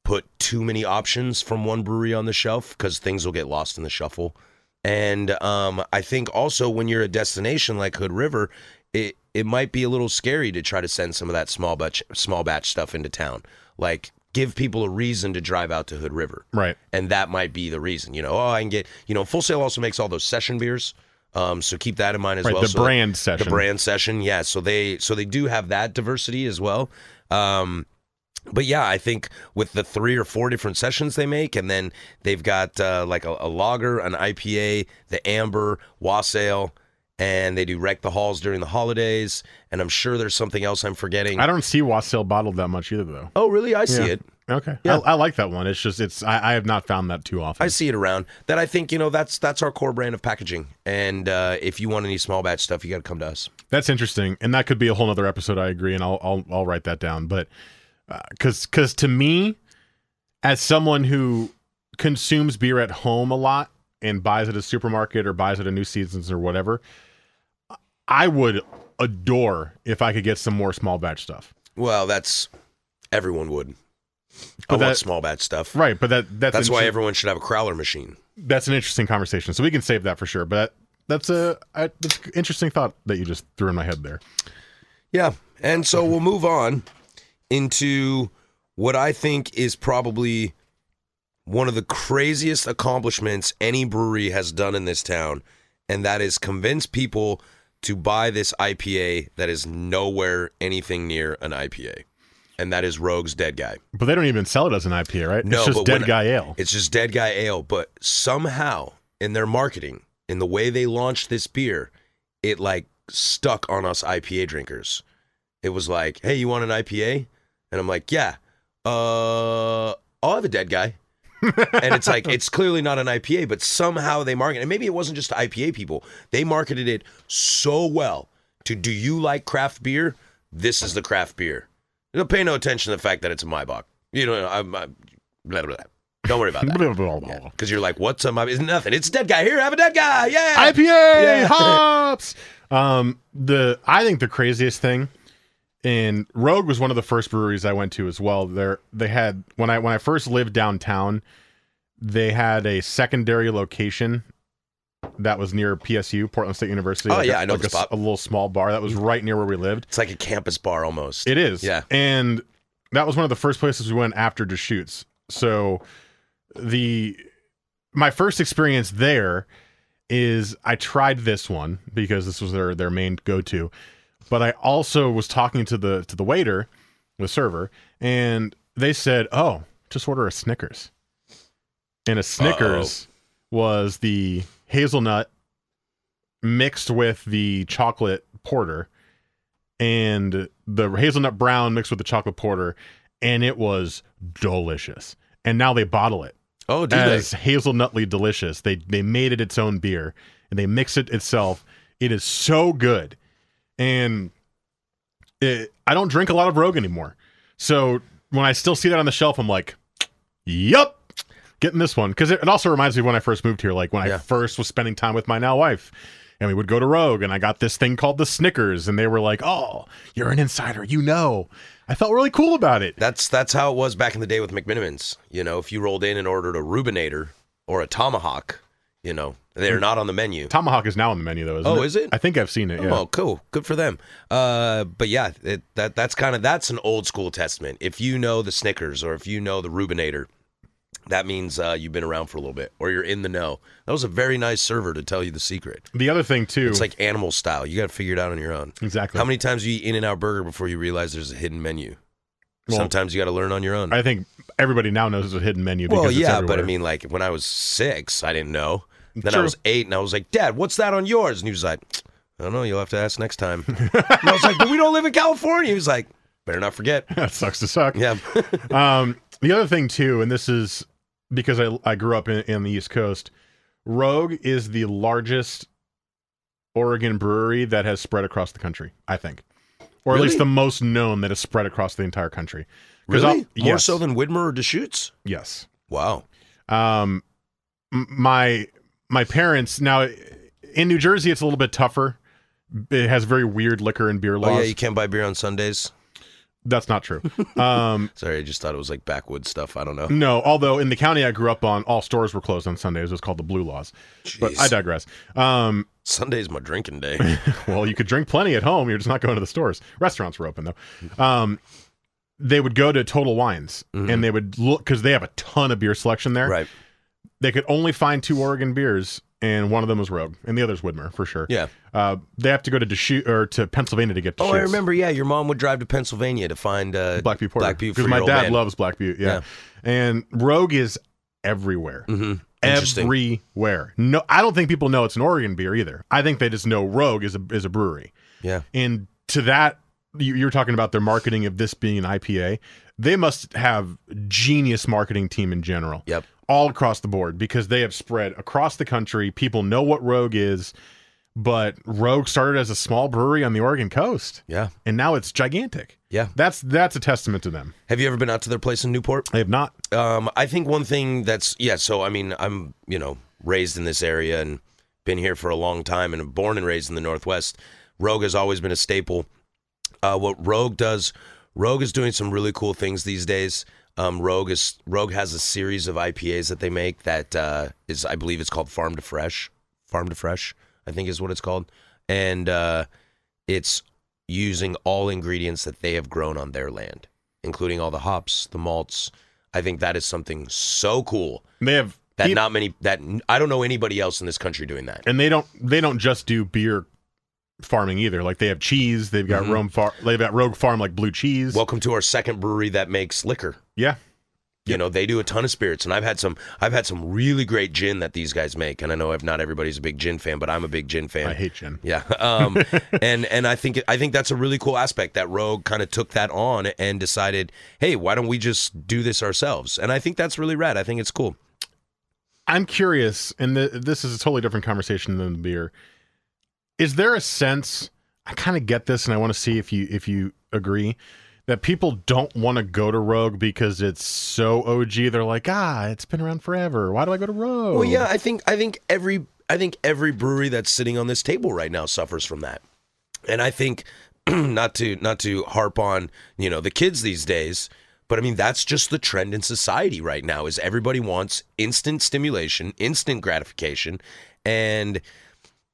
put too many options from one brewery on the shelf because things will get lost in the shuffle. And um, I think also when you're a destination like Hood River, it it might be a little scary to try to send some of that small batch small batch stuff into town. Like give people a reason to drive out to Hood River Right. and that might be the reason. You know, oh, I can get. You know, Full Sail also makes all those session beers, um, so keep that in mind as Right, well. the So brand session. the brand session, yeah. So they so they do have that diversity as well. Um, but yeah, I think with the three or four different sessions they make, and then they've got uh, like a, a lager, an IPA, the amber, wassail, and they do wreck the halls during the holidays. And I'm sure there's something else I'm forgetting. I don't see Wassail bottled that much either, though. oh, really? I see Yeah. it. Okay. Yeah. I, I like that one. It's just it's I, I have not found that too often. I see it around. That I think you know that's that's our core brand of packaging. And uh, if you want any small batch stuff, you got to come to us. That's interesting, and that could be a whole other episode. I agree, and I'll I'll, I'll write that down. But because because to me, as someone who consumes beer at home a lot and buys it at a supermarket or buys it at a New Seasons or whatever, I would adore if I could get some more small batch stuff. Well, that's everyone would. But I that- want small batch stuff. Right, but that that's That's why everyone should have a crowler machine. that's an interesting conversation. So we can save that for sure. But that's a I, that's an interesting thought that you just threw in my head there. Yeah. And so we'll move on into what I think is probably one of the craziest accomplishments any brewery has done in this town, and that is convince people to buy this IPA that is nowhere anything near an IPA. And that is Rogue's Dead Guy. But they don't even sell it as an IPA, right? No, it's just Dead when- Guy Ale. It's just Dead Guy Ale, but somehow in their marketing, in the way they launched this beer, it like stuck on us IPA drinkers. It was like, "Hey, you want an IPA?" And I'm like, "Yeah." Uh, I'll have a Dead Guy. And it's like it's clearly not an IPA, but somehow they market. And maybe it wasn't just to IPA people. They marketed it so well to do you like craft beer? This is the craft beer. Don't pay no attention to the fact that it's a Maibock. You know, I'm, I'm blah, blah, blah. Don't worry about that. Because you're like, what's a Maibock? It's nothing. It's a dead guy. Here, have a dead guy. Yeah. IPA Yeah. hops. Um, the I think the craziest thing, and Rogue was one of the first breweries I went to as well. There, they had when I when I first lived downtown, they had a secondary location that was near PSU, Portland State University. Oh, like yeah, a, I know like the a spot. A, little small bar that was right near where we lived. It's like a campus bar almost. It is. Yeah. And that was one of the first places we went after Deschutes. So the my first experience there is I tried this one because this was their their main go to. But I also was talking to the to the waiter, the server, and they said, "Oh, just order a Snickers." And a Snickers was the hazelnut mixed with the chocolate porter and the hazelnut brown mixed with the chocolate porter, and it was delicious. And now they bottle it Oh, do as they? hazelnutly delicious. They they made it its own beer and they mix it itself. It is so good, and it, I don't drink a lot of Rogue anymore. So when I still see that on the shelf, I'm like, "Yup, getting this one." Because it, it also reminds me of when I first moved here, like when I first was spending time with my now wife. And we would go to Rogue, and I got this thing called the Snickers, and they were like, "Oh, you're an insider, you know." I felt really cool about it. That's that's how it was back in the day with McMenamins. You know, if you rolled in and ordered a Rubinator or a Tomahawk, you know, they're not on the menu. Tomahawk is now on the menu, though. Isn't Oh, it? is it? I think I've seen it. Yeah. Oh, cool. Good for them. Uh, but yeah, it, that that's kind of that's an old school testament. If you know the Snickers or if you know the Rubinator, that means uh, you've been around for a little bit or you're in the know. That was a very nice server to tell you the secret. The other thing too, It's like animal style. You got to figure it out on your own. exactly. How many times do you eat In and Out Burger before you realize there's a hidden menu? Well, Sometimes you got to learn on your own. I think everybody now knows there's a hidden menu. Because well, yeah, but I mean, like when I was six, I didn't know. Then I was eight, and I was like, "Dad, what's that on yours?" And he was like, "I don't know. You'll have to ask next time." and I was like, "But we don't live in California." He was like, "Better not forget." that sucks to suck. Yeah, Um, the other thing too, and this is because I I grew up in, in the East Coast. Rogue is the largest Oregon brewery that has spread across the country. I think, or at least the most known that has spread across the entire country. really? I'll- More so than Widmer or Deschutes? Yes. Wow. Um, my my parents now in New Jersey, it's a little bit tougher. It has very weird liquor and beer laws. Oh yeah, you can't buy beer on Sundays. That's not true. Um, Sorry, I just thought it was like backwoods stuff. I don't know. no, although in the county I grew up on, all stores were closed on Sundays. It was called the Blue Laws. But I digress. Um, Sunday's my drinking day. well, you could drink plenty at home. You're just not going to the stores. Restaurants were open though. Um, they would go to Total Wines and they would look because they have a ton of beer selection there. Mm-hmm. right. They could only find two Oregon beers, and one of them was Rogue, and the other's Widmer for sure. Yeah. Uh, they have to go to Deschutes or to Pennsylvania to get. Oh, I remember. Yeah, your mom would drive to Pennsylvania to find uh, Black Butte Porter. Black Butte because my dad man. loves Black Butte. Yeah. Yeah. and Rogue is everywhere. Mhm. Everywhere. No, I don't think people know it's an Oregon beer either. I think they just know Rogue is a is a brewery. Yeah. And to that, you, are talking about their marketing of this being an IPA. They must have genius marketing team in general. Yep. All across the board because they have spread across the country. People know what Rogue is, but Rogue started as a small brewery on the Oregon coast, Yeah. and now it's gigantic. Yeah. That's that's a testament to them. Have you ever been out to their place in Newport? I have not. Um, I think one thing that's yeah. So I mean, I'm you know raised in this area and been here for a long time, and born and raised in the Northwest. Rogue has always been a staple. Uh, what Rogue does, Rogue is doing some really cool things these days. Um, Rogue is Rogue has a series of IPAs that they make that uh, is I believe it's called Farm to Fresh. Farm to Fresh. I think is what it's called, and uh, it's using all ingredients that they have grown on their land, including all the hops, the malts. I think that is something so cool They have that he- not many that I don't know anybody else in this country doing that. and they don't they don't just do beer farming either. Like they have cheese. They've got Rome Farm. They've got Rogue Farm like blue cheese. Welcome to our second brewery that makes liquor. yeah, You know, they do a ton of spirits, and I've had some. I've had some really great gin that these guys make, and I know if not everybody's a big gin fan, but I'm a big gin fan. I hate gin. Yeah, um, and and I think I think that's a really cool aspect that Rogue kind of took that on and decided, hey, why don't we just do this ourselves? And I think that's really rad. I think it's cool. I'm curious, and the, this is a totally different conversation than the beer. Is there a sense? I kind of get this, and I want to see if you if you agree that people don't want to go to Rogue because it's so OG. They're like, ah, it's been around forever. Why do I go to Rogue? Well, yeah, I think I think every I think every brewery that's sitting on this table right now suffers from that. And I think not to not to harp on, you know, the kids these days, but I mean that's just the trend in society right now is everybody wants instant stimulation, instant gratification, and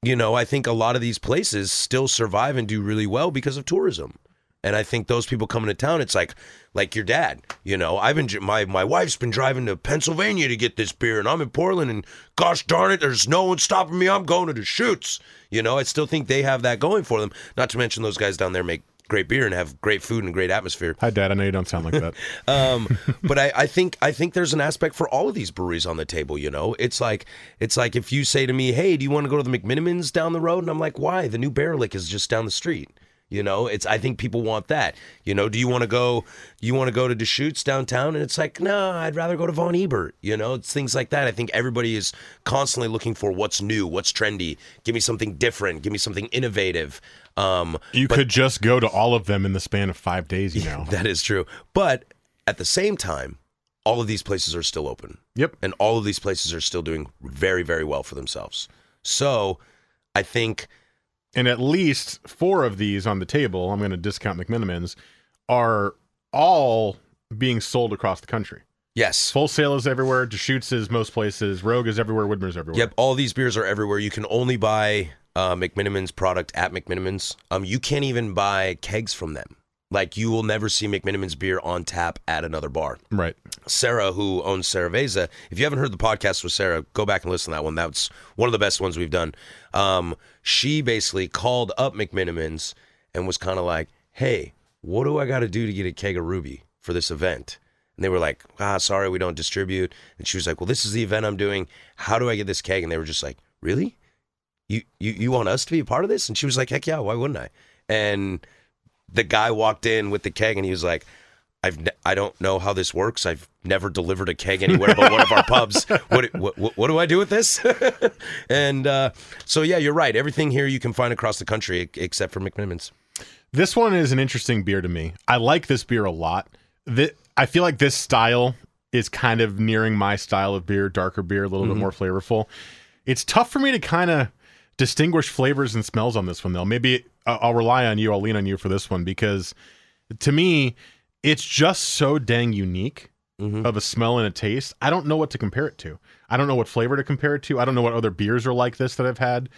you know, I think a lot of these places still survive and do really well because of tourism. And I think those people coming to town, it's like, like your dad. You know, I've been my my wife's been driving to Pennsylvania to get this beer, and I'm in Portland, and gosh darn it, there's no one stopping me. I'm going to Deschutes. You know, I still think they have that going for them. Not to mention those guys down there make great beer and have great food and great atmosphere. Hi, Dad. I know you don't sound like that. Um, but I, I think I think there's an aspect for all of these breweries on the table. You know, it's like it's like if you say to me, "Hey, do you want to go to the McMenamins down the road?" and I'm like, "Why? The new Baerlic is just down the street." You know, it's I think people want that. You know, do you want to go? You want to go to Deschutes downtown? And it's like, no, I'd rather go to Von Ebert. You know, it's things like that. I think everybody is constantly looking for what's new, what's trendy. Give me something different. Give me something innovative. Um, You could just go to all of them in the span of five days. You know. that is true. But at the same time, all of these places are still open. Yep. And all of these places are still doing very, very well for themselves. So I think, and at least four of these on the table, I'm going to discount McMenamins, are all being sold across the country. yes. Full Sail is everywhere. Deschutes is most places. Rogue is everywhere. Widmer's everywhere. Yep, all these beers are everywhere. You can only buy uh, McMenamin's product at McMenamin's. Um, you can't even buy kegs from them. Like you will never see McMenamin's beer on tap at another bar. Right. Sarah, who owns Saraveza, if you haven't heard the podcast with Sarah, go back and listen to that one. That's one of the best ones we've done. Um, she basically called up McMenamin's and was kind of like, "Hey, what do I got to do to get a keg of Ruby for this event?" And they were like, "Ah, sorry, we don't distribute." And she was like, "Well, this is the event I'm doing. How do I get this keg?" And they were just like, "Really? You you you want us to be a part of this?" And she was like, "Heck yeah, why wouldn't I?" And the guy walked in with the keg and he was like, I've ne- I don't know how this works. I've never delivered a keg anywhere but one of our pubs. What, what what do I do with this? and uh, so yeah, you're right. Everything here you can find across the country except for McMenamin's. This one is an interesting beer to me. I like this beer a lot. Th- I feel like this style is kind of nearing my style of beer, darker beer, a little Mm-hmm. bit more flavorful. It's tough for me to kind of distinguish flavors and smells on this one, though. Maybe I- I'll rely on you. I'll lean on you for this one because to me, it's just so dang unique Mm-hmm. of a smell and a taste. I don't know what to compare it to. I don't know what flavor to compare it to. I don't know what other beers are like this that I've had.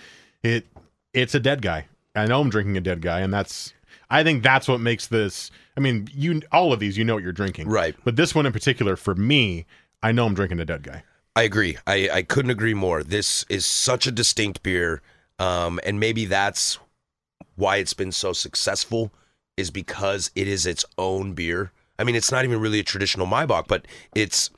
It it's a dead guy. I know I'm drinking a dead guy, and that's I think that's what makes this. I mean, you all of these, you know what you're drinking, Right. But this one in particular, for me, I know I'm drinking a dead guy. I agree. I, I couldn't agree more. This is such a distinct beer, um, and maybe that's why it's been so successful. Is because it is its own beer. I mean, it's not even really a traditional Maibock, but it's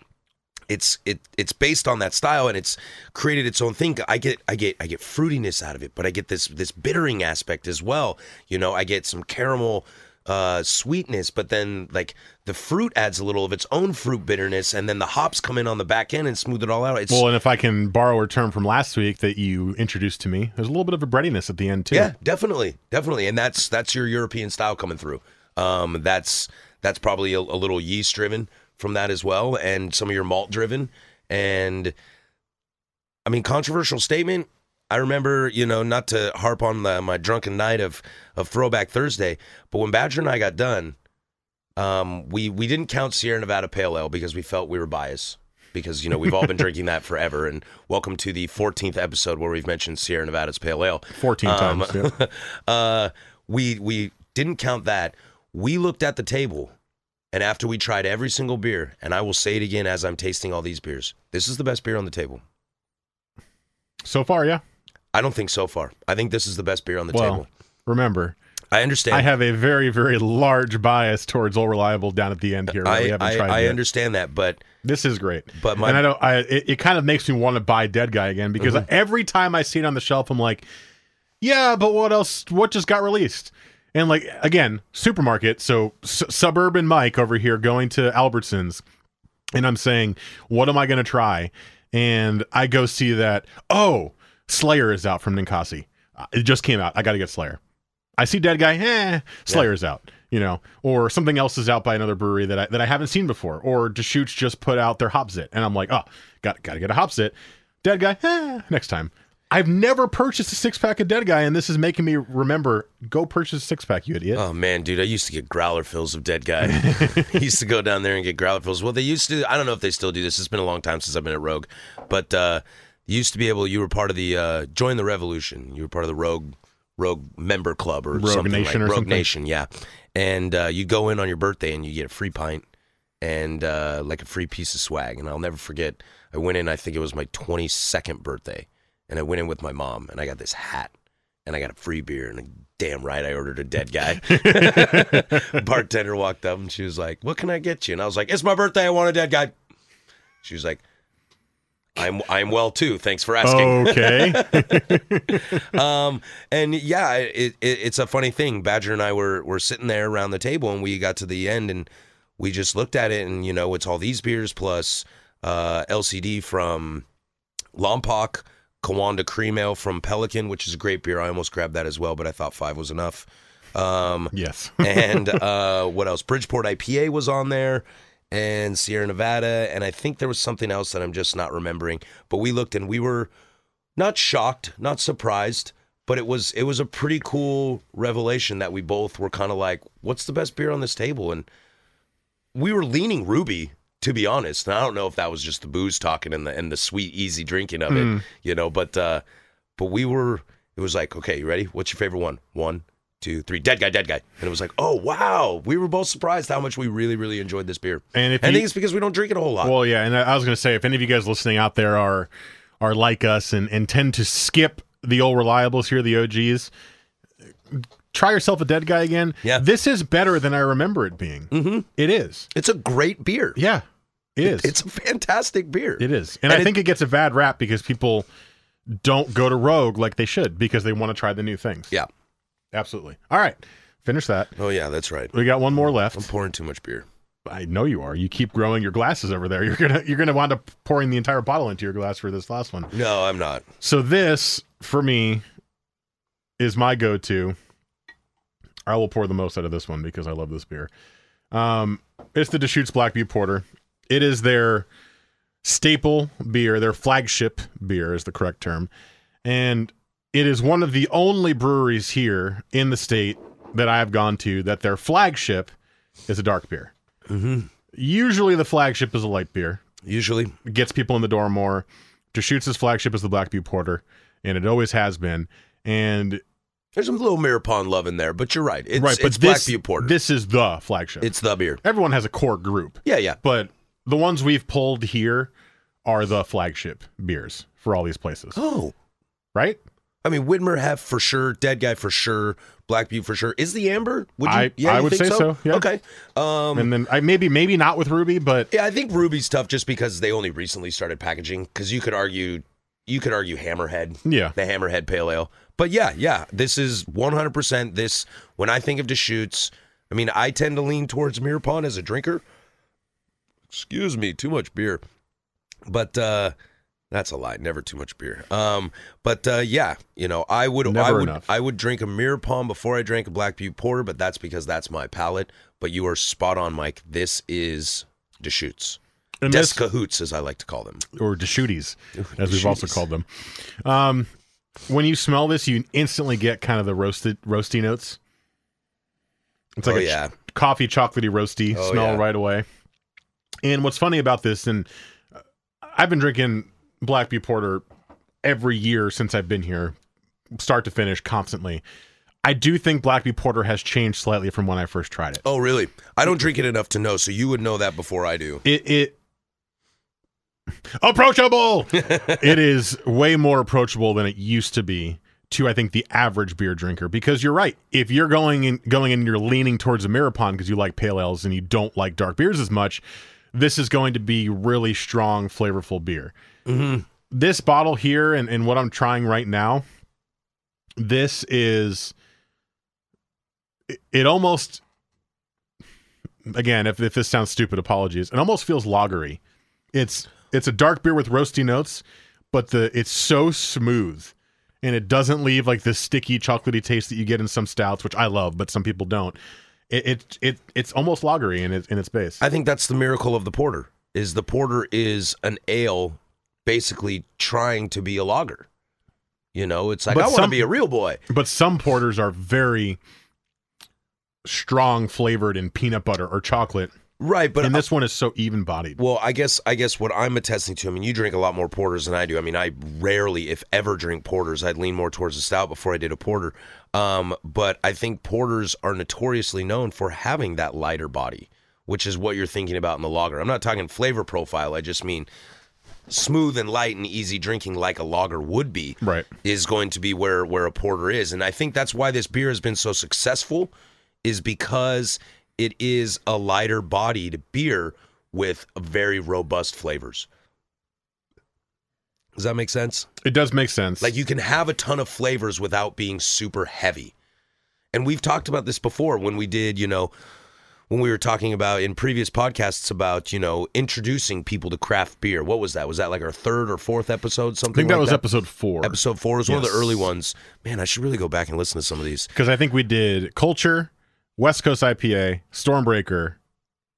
it's it it's based on that style and it's created its own thing. I get I get I get fruitiness out of it, but I get this this bittering aspect as well. You know, I get some caramel uh sweetness, but then like the fruit adds a little of its own fruit bitterness and then the hops come in on the back end and smooth it all out. It's Well, and if I can borrow a term from last week that you introduced to me, there's a little bit of a breadiness at the end too. Yeah, definitely, definitely, and that's that's your European style coming through. Um, that's that's probably a, a little yeast driven from that as well, and some of your malt driven. And I mean, controversial statement. I remember, you know, not to harp on the, my drunken night of of Throwback Thursday, but when Badger and I got done, um, we we didn't count Sierra Nevada Pale Ale because we felt we were biased. because you know we've all been drinking that forever. And welcome to the 14th episode where we've mentioned Sierra Nevada's Pale Ale. 14 Um, times. yeah. uh, we we didn't count that. We looked at the table, and after we tried every single beer, and I will say it again as I'm tasting all these beers, this is the best beer on the table. So far, yeah. I don't think so far. I think this is the best beer on the Well, table. remember, I understand. I have a very, very large bias towards Old Reliable down at the end here. I, haven't I, tried I yet. understand that, but This is great. But my- and I don't. I it, it kind of makes me want to buy Dead Guy again because Mm-hmm. every time I see it on the shelf, I'm like, yeah, but what else? What just got released? And like again, supermarket. So s- suburban Mike over here going to Albertsons, and I'm saying, what am I going to try? And I go see that. Oh, Slayer is out from Ninkasi. Uh, It just came out. I got to get Slayer. I see Dead Guy. Eh, Slayer's out. You know, or something else is out by another brewery that I that I haven't seen before. Or Deschutes just put out their Hopzeit, and I'm like, oh, got got to get a Hopzeit. Dead Guy. Eh, next time. I've never purchased a six pack of Dead Guy, and this is making me remember. Go purchase a six pack, you idiot. Oh man, dude, I used to get growler fills of dead guy. I used to go down there and get growler fills. Well, they used to. I don't know if they still do this. It's been a long time since I've been at Rogue, but uh, you used to be able. You were part of the uh, join the revolution. You were part of the Rogue Rogue member club or Rogue something Nation like or Rogue something? Nation. Yeah, and uh, you go in on your birthday and you get a free pint and uh, like a free piece of swag. And I'll never forget. I went in. I think it was my twenty second birthday, and I went in with my mom, and I got this hat and I got a free beer, and damn right I ordered a dead guy. Bartender walked up and she was like, "What can I get you?" And I was like, "It's my birthday. I want a dead guy." She was like, "I'm I'm well too. Thanks for asking." Okay. um, and yeah, it, it, it's a funny thing. Badger and I were were sitting there around the table, and we got to the end, and we just looked at it, and you know, it's all these beers plus uh, LSD from Lompoc, Kiwanda Cream Ale from Pelican, which is a great beer. I almost grabbed that as well, but I thought five was enough. Um, yes. and uh, what else? Bridgeport IPA was on there, and Sierra Nevada, and I think there was something else that I'm just not remembering. But we looked and we were not shocked, not surprised, but it was it was a pretty cool revelation that we both were kind of like, "What's the best beer on this table?" And we were leaning Ruby, to be honest. And I don't know if that was just the booze talking and the and the sweet, easy drinking of it, you know. But uh, but we were. It was like, okay, you ready? What's your favorite one? One, two, three. Dead guy, dead guy. And it was like, oh wow, we were both surprised how much we really, really enjoyed this beer. And if I you- think it's because we don't drink it a whole lot. Well, yeah, and I was going to say, if any of you guys listening out there are are like us and, and tend to skip the old reliables here, the OGs, try yourself a dead guy again. Yeah. this is better than I remember it being. Mm-hmm. is. it's a great beer. Yeah, it is. It's a fantastic beer. it is, and, And I it- think it gets a bad rap because people don't go to Rogue like they should because they want to try the new things. Yeah. Absolutely. All right, finish that. Oh yeah, that's right. We got one more left. I'm pouring too much beer. I know you are. You keep growing your glasses over there. You're gonna you're gonna wind up pouring the entire bottle into your glass for this last one. No, I'm not. So this for me is my go-to. I will pour the most out of this one because I love this beer. Um, it's the Deschutes Black Butte Porter. It is their staple beer, their flagship beer is the correct term, and it is one of the only breweries here in the state that I have gone to that their flagship is a dark beer. Mm-hmm. Usually, the flagship is a light beer Usually, it gets people in the door more. Deschutes' flagship is the Black Butte Porter, and it always has been. And there's some little Mirror Pond love in there, but you're right. It's, right, but it's this, Black Butte Porter. this is the flagship. it's the beer. Everyone has a core group, Yeah, yeah. but the ones we've pulled here are the flagship beers for all these places, Oh, right? I mean, Widmer Hef for sure, Dead Guy for sure, Black Butte for sure. Is the Amber? Would you? I- yeah, I you would say so, yeah. Okay. Um, and then I maybe maybe not with Ruby, but yeah, I think Ruby's tough just because they only recently started packaging. Because you could argue, you could argue Hammerhead. yeah, the Hammerhead Pale Ale. But yeah, yeah, this is 100% this. When I think of Deschutes, I mean, I tend to lean towards Mirror Pond as a drinker. Excuse me, too much beer. But uh that's a lie. Never too much beer. Um, but uh, yeah, you know, I would, I would, enough. I would drink a Mirror Pond before I drank a Black Butte Porter, but that's because that's my palate. But you are spot on, Mike. This is Deschutes, and Des this, Cahoots, as I like to call them. or Deschutes, as we've also called them. Um, when you smell this, you instantly get kind of the roasted roasty notes. It's like Oh, a ch- coffee chocolatey roasty Oh, smell yeah. right away. And what's funny about this, and uh, I've been drinking Black Butte Porter every year since I've been here, start to finish, constantly. I do think Black Butte Porter has changed slightly from when I first tried it. Oh, really? I don't drink it enough to know, so you would know that before I do. It it approachable. it is way more approachable than it used to be to I think the average beer drinker because you're right. If you're going in going and you're leaning towards a mirror pond because you like pale ales and you don't like dark beers as much, this is going to be really strong, flavorful beer. Mm-hmm. This bottle here and, and what I'm trying right now, this is it, it almost again, if, if this sounds stupid, apologies. It almost feels lagery. It's it's a dark beer with roasty notes, but the it's so smooth and it doesn't leave like the sticky chocolatey taste that you get in some stouts, which I love, but some people don't. It it, it it's almost lagery in its in its base. I think that's the miracle of the porter. Is the porter is an ale basically trying to be a lager. You know, it's like But I want to be a real boy. but some porters are very strong flavored in peanut butter or chocolate, Right, but and this one is so even bodied. Well, I guess I guess what I'm attesting to. I mean, you drink a lot more porters than I do. I mean, I rarely, if ever, drink porters. I'd lean more towards a stout before I did a porter. Um, but I think porters are notoriously known for having that lighter body, which is what you're thinking about in the lager. I'm not talking flavor profile. I just mean smooth and light and easy drinking, like a lager would be. Right. is going to be where where a porter is, and I think that's why this beer has been so successful, is because it is a lighter bodied beer with very robust flavors. Does that make sense? It does make sense. Like you can have a ton of flavors without being super heavy. And we've talked about this before when we did, you know, when we were talking about in previous podcasts about, you know, introducing people to craft beer. What was that? Was that like our third or fourth episode? Something. I think that like was that? episode four. Episode four was one of the early ones. Man, I should really go back and listen to some of these. Because I think we did Culture, West Coast IPA, Stormbreaker,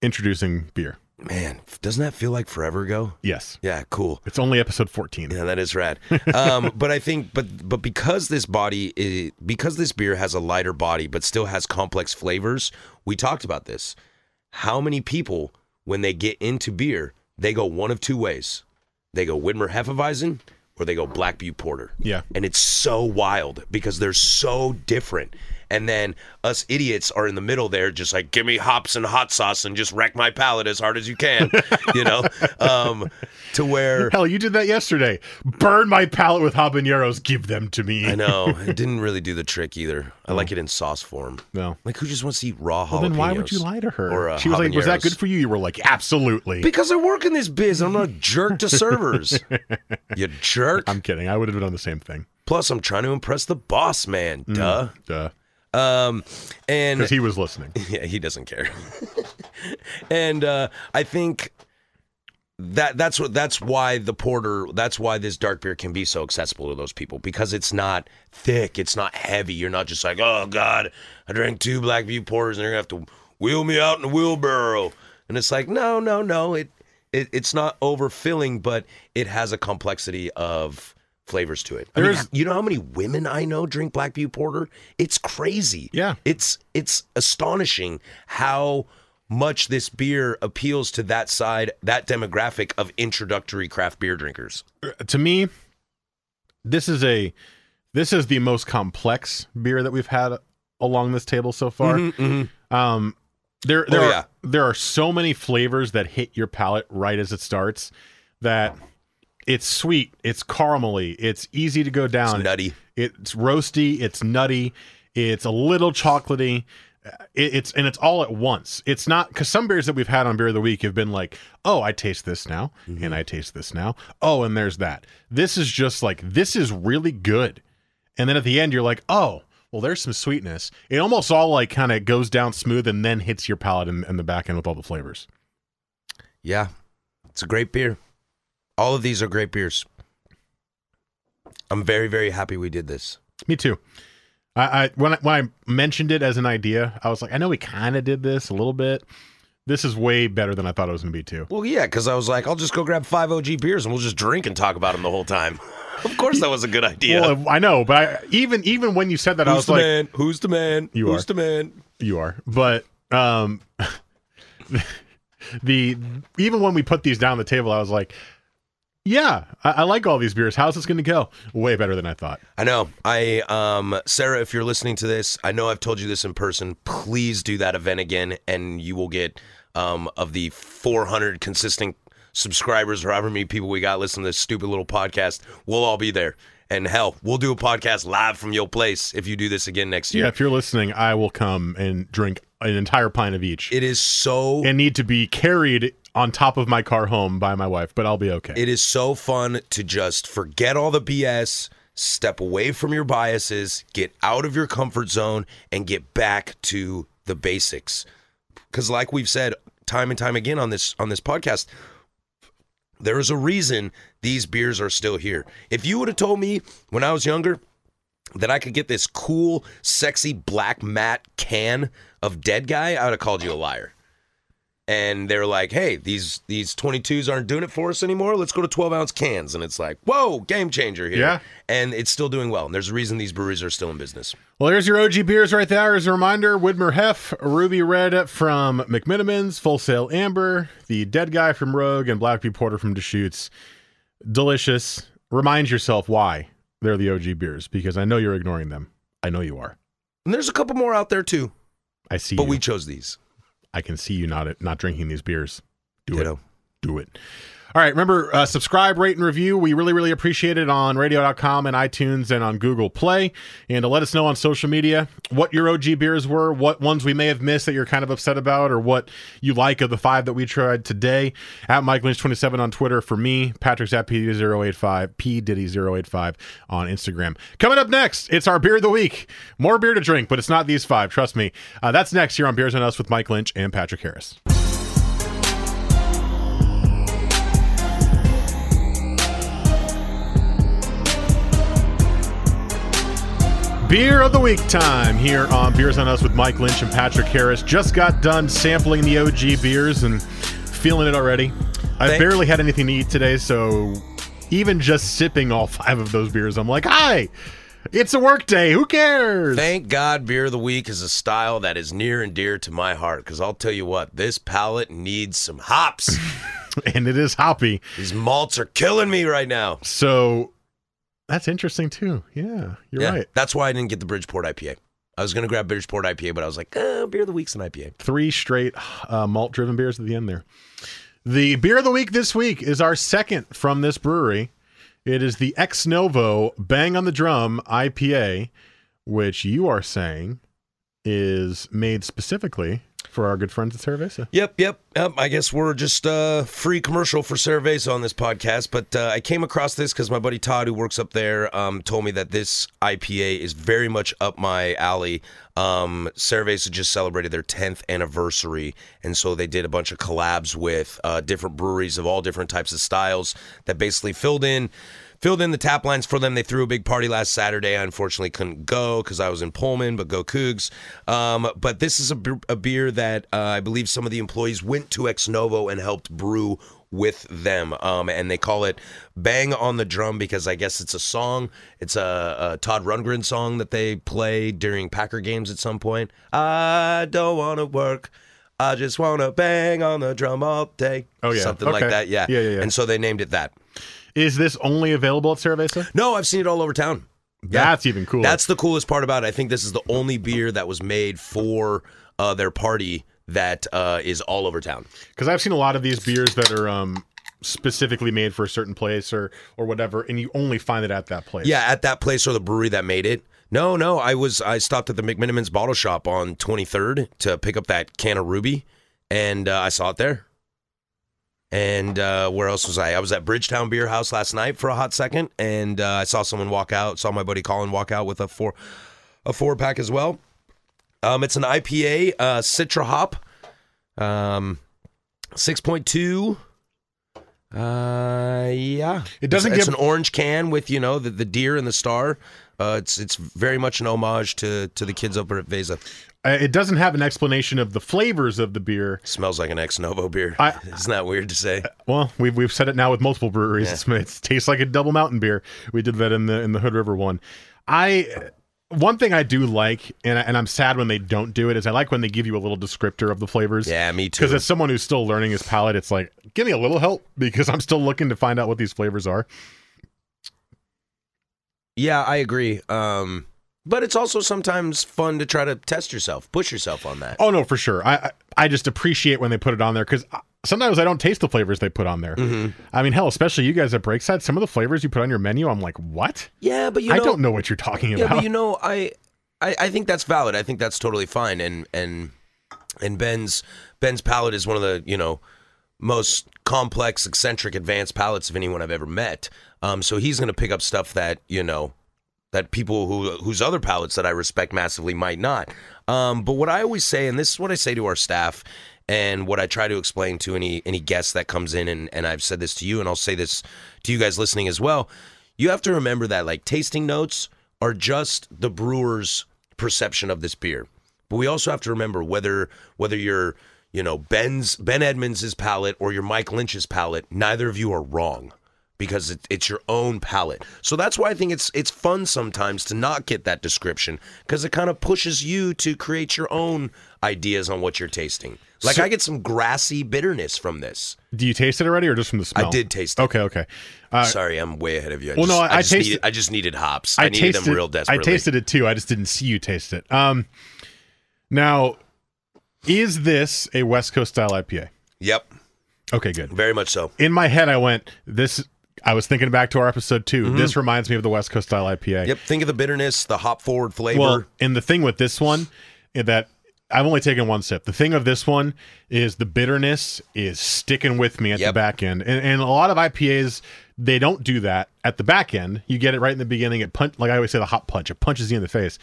introducing beer. Man, doesn't that feel like forever ago? Yes. Yeah, cool. It's only episode 14. Yeah, that is rad. Um, but I think, but but because this body, is, because this beer has a lighter body, but still has complex flavors. We talked about this. How many people, when they get into beer, they go one of two ways: they go Widmer Hefeweizen or they go Black Butte Porter. Yeah. and it's so wild because they're so different. And then us idiots are in the middle there, just like give me hops and hot sauce and just wreck my palate as hard as you can, you know. Um, to where Hell, you did that yesterday. Burn my palate with habaneros. Give them to me. I know it didn't really do the trick either. I like it in sauce form. No. Like who just wants to eat raw Well, jalapenos? then why would you lie to her? Or, uh, she was like, "Was that good for you?" You were like, "Absolutely." Because I work in this biz. I'm not a jerk to servers. you jerk. I'm kidding. I would have done the same thing. Plus, I'm trying to impress the boss man. Mm. Duh. Duh. Um, and Because he was listening. yeah, he doesn't care. and uh, I think that that's what that's why the porter that's why this dark beer can be so accessible to those people because it's not thick, it's not heavy. You're not just like, oh god, I drank two Black Butte porters and they're gonna have to wheel me out in a wheelbarrow. And it's like, no, no, no. It, it it's not overfilling, but it has a complexity of flavors to it. I mean, you know how many women I know drink Black Butte Porter? It's crazy. Yeah. It's it's astonishing how much this beer appeals to that side, that demographic of introductory craft beer drinkers. Uh, to me, this is a this is the most complex beer that we've had along this table so far. Mm-hmm, mm-hmm. Um, there oh, there Oh, are, yeah. there are so many flavors that hit your palate right as it starts that it's sweet, it's caramely, it's easy to go down, It's nutty. it's roasty, it's nutty, it's a little chocolatey. It, it's and it's all at once. It's not because some beers that we've had on beer of the week have been like, oh, I taste this now, mm-hmm. and I taste this now. Oh, and there's that. This is just like this is really good, and then at the end you're like, oh, well, there's some sweetness. It almost all like kind of goes down smooth and then hits your palate in, in the back end with all the flavors. Yeah. It's a great beer. All of these are great beers. I'm very, very happy we did this. Me too. I, I when I, when I mentioned it as an idea, I was like, I know we kind of did this a little bit. This is way better than I thought it was going to be too. Well, yeah, because I was like, I'll just go grab five OG beers and we'll just drink and talk about them the whole time. of course, that was a good idea. Well, I know, but I, even even when you said that, I Who's was the like, man? Who's the man? You Who's are. the man? you are. But um, the even when we put these down the table, I was like, Yeah, I, I like all these beers. How's this going to go? Way better than I thought. I know. I um Sarah, if you're listening to this, I know I've told you this in person. Please do that event again, and you will get um of the 400 consistent subscribers or however many people we got listening to this stupid little podcast. We'll all be there. And hell, we'll do a podcast live from your place if you do this again next year. Yeah, if you're listening, I will come and drink an entire pint of each It is so and need to be carried on top of my car home by my wife, but I'll be okay. It is so fun to just forget all the BS, step away from your biases, get out of your comfort zone, and get back to the basics. Because, like we've said time and time again on this on this podcast, there is a reason these beers are still here. If you would have told me when I was younger that I could get this cool, sexy black matte can of Dead Guy, I would have called you a liar and they're like, "Hey, these these 22s aren't doing it for us anymore. Let's go to 12 ounce cans." And it's like, "Whoa, game changer here!" Yeah. and it's still doing well. And there's a reason these breweries are still in business. Well, there's your OG beers right there. As a reminder, Widmer Hef, Ruby Red from McMenamins, Full Sail Amber, the Dead Guy from Rogue, and Black Blackbee Porter from Deschutes. Delicious. Remind yourself why they're the OG beers because I know you're ignoring them. I know you are. And there's a couple more out there too, I see but you. we chose these. I can see you not not drinking these beers. Do Ditto. it. Do it. All right. Remember, uh, subscribe, rate, and review. We really, really appreciate it on radio.com and iTunes and on Google Play. And to let us know on social media what your OG beers were, what ones we may have missed that you're kind of upset about, or what you like of the five that we tried today. At Mike Lynch27 on Twitter for me, Patrick's at P085, P Diddy085 on Instagram. Coming up next, it's our beer of the week. More beer to drink, but it's not these five. Trust me. Uh, that's next here on Beers on Us with Mike Lynch and Patrick Harris. Beer of the week time here on Beers on Us with Mike Lynch and Patrick Harris. Just got done sampling the OG beers and feeling it already. I Thank- barely had anything to eat today, so even just sipping all five of those beers, I'm like, hi, it's a work day. Who cares? Thank God, beer of the week is a style that is near and dear to my heart. Because I'll tell you what, this palate needs some hops. and it is hoppy. These malts are killing me right now. So that's interesting too. Yeah, you're Yeah, right. That's why I didn't get the Bridgeport IPA. I was gonna grab Bridgeport IPA, but I was like, uh, beer of the week's an IPA. three straight uh, malt driven beers at the end there. The beer of the week this week is our second from this brewery. It is the Ex Novo Bang on the Drum IPA, which you are saying is made specifically for our good friends at Saraveza. Yep, yep, yep. I guess we're just uh, free commercial for Saraveza on this podcast, but uh, I came across this because my buddy Todd, who works up there, um, told me that this IPA is very much up my alley. Um, Saraveza just celebrated their 10th anniversary, and so they did a bunch of collabs with uh, different breweries of all different types of styles that basically filled in filled in the tap lines for them. They threw a big party last Saturday. I unfortunately couldn't go because I was in Pullman, but go Cougs. Um, but this is a beer that uh, I believe some of the employees went to Ex Novo and helped brew with them. Um, and they call it Bang on the Drum because I guess it's a song. It's a, a Todd Rundgren song that they play during Packer games at some point. I don't want to work. I just want to bang on the drum all day. Oh, yeah. Something like that. Yeah. Yeah, yeah, yeah. And so they named it that. Is this only available at Saraveza? No, I've seen it all over town. Yeah. That's even cooler. That's the coolest part about it. I think this is the only beer that was made for uh, their party that uh, is all over town. because I've seen a lot of these beers that are um, specifically made for a certain place or or whatever, and you only find it at that place. Yeah, at that place or the brewery that made it. No, no, I was I stopped at the McMenamins bottle shop on 23rd to pick up that can of Ruby, and uh, I saw it there. And uh, where else was I? I was at Bridgetown Beer House last night for a hot second, and uh, I saw someone walk out. Saw my buddy Colin walk out with a four, a four pack as well. Um, it's an IPA, uh, Citra hop, um, six point two. Uh, yeah, It doesn't It's, it's give- an orange can with you know the, the deer and the star. Uh, it's it's very much an homage to to the kids over at Vesa. It doesn't have an explanation of the flavors of the beer. Smells like an ex novo beer. I- Isn't that weird to say? Well, we've we've said it now with multiple breweries. Yeah. It's, it tastes like a double mountain beer. We did that in the in the Hood River one. I one thing I do like, and, I, and I'm sad when they don't do it, is I like when they give you a little descriptor of the flavors. Yeah, me too. Because as someone who's still learning his palate, it's like, give me a little help because I'm still looking to find out what these flavors are. Yeah, I agree. Um, but it's also sometimes fun to try to test yourself, push yourself on that. Oh no, for sure. I I, I just appreciate when they put it on there because sometimes I don't taste the flavors they put on there. Mm-hmm. I mean, hell, especially you guys at Breakside, some of the flavors you put on your menu, I'm like, what? Yeah, but you know, I don't know what you're talking Yeah, about. but you know, I, I I think that's valid. I think that's totally fine. And and and Ben's Ben's palate is one of the you know most complex, eccentric, advanced palates of anyone I've ever met. Um, so he's going to pick up stuff that you know that people who whose other palates that I respect massively might not. Um, but what I always say, and this is what I say to our staff, and what I try to explain to any any guest that comes in, and, and I've said this to you, and I'll say this to you guys listening as well. You have to remember that like tasting notes are just the brewer's perception of this beer. But we also have to remember whether whether you're you know Ben's Ben Edmunds's palate or your Mike Lynch's palate, neither of you are wrong because it, it's your own palate. So that's why I think it's it's fun sometimes to not get that description because it kind of pushes you to create your own ideas on what you're tasting. Like So- I get some grassy bitterness from this. Do you taste it already or just from the smell? I did taste it. Okay, okay. Uh, Sorry, I'm way ahead of you. I Well, just, no, I- I I just tasted- needed, I just needed hops. I, I needed tasted them real I tasted it too. I just didn't see you taste it. Um, now, is this a West Coast style IPA? Yep, Okay, good. very much so. In my head, I went this. I was thinking back to our episode 2 This reminds me of the West Coast style IPA. Mm-hmm. Yep, think of the bitterness, the hop forward flavor. Well, and the thing with this one is that I've only taken one sip. The thing of this one is the bitterness is sticking with me at the back end, and, and a lot of IPAs they don't do that at the back end. You get it right in the beginning. It punch like I always say the hot punch. It punches you in the face,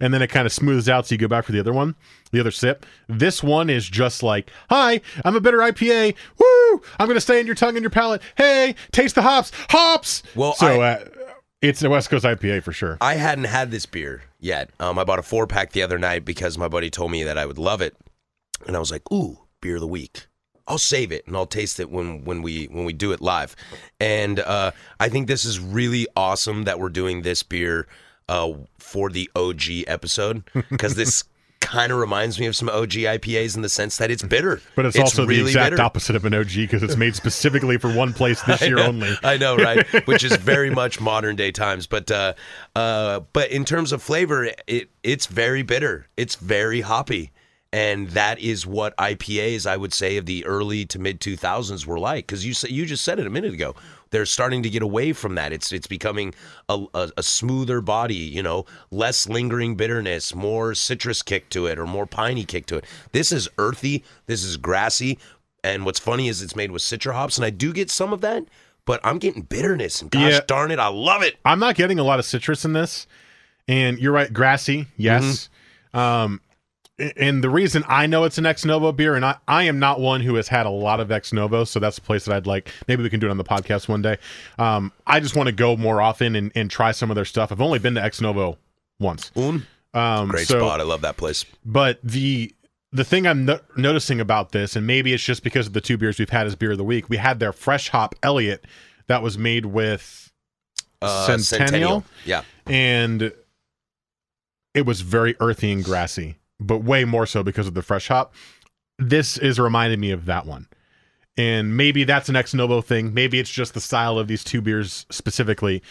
and then it kind of smooths out. So you go back for the other one, the other sip. This one is just like, "Hi, I'm a bitter IPA. Woo! I'm gonna stay in your tongue and your palate. Hey, taste the hops, hops." Well, so I- uh, it's a West Coast IPA for sure. I hadn't had this beer yet. Um, I bought a four pack the other night because my buddy told me that I would love it, and I was like, "Ooh, beer of the week." I'll save it and I'll taste it when when we when we do it live. And uh, I think this is really awesome that we're doing this beer uh, for the OG episode because this kind of reminds me of some OG IPAs in the sense that it's bitter, But it's, also the exact bitter. opposite of an OG because it's made specifically for one place this year only. I know, right? Which is very much modern day times. But uh, uh, but in terms of flavor, it it's very bitter. It's very hoppy, and that is what IPAs I would say of the early to mid two thousands were like. Because you you just said it a minute ago. They're starting to get away from that. It's it's becoming a, a, a smoother body. You know, less lingering bitterness, more citrus kick to it, or more piney kick to it. This is earthy. This is grassy. And what's funny is it's made with citra hops, and I do get some of that, but I'm getting bitterness. And gosh Yeah. darn it, I love it. I'm not getting a lot of citrus in this, and you're right, grassy, yes. Mm-hmm. Um, and the reason I know it's an ex novo beer, and I, I am not one who has had a lot of ex novo, so that's a place that I'd like. Maybe we can do it on the podcast one day. Um, I just want to go more often and, and try some of their stuff. I've only been to ex novo once. Um, Great so- spot. I love that place. But the the thing I'm no- noticing about this, and maybe it's just because of the two beers we've had as beer of the week, we had their fresh hop Elliot that was made with Uh, Centennial, Yeah. and it was very earthy and grassy, but way more so because of the fresh hop. This is reminding me of that one. And maybe that's an ex novo thing. Maybe it's just the style of these two beers specifically,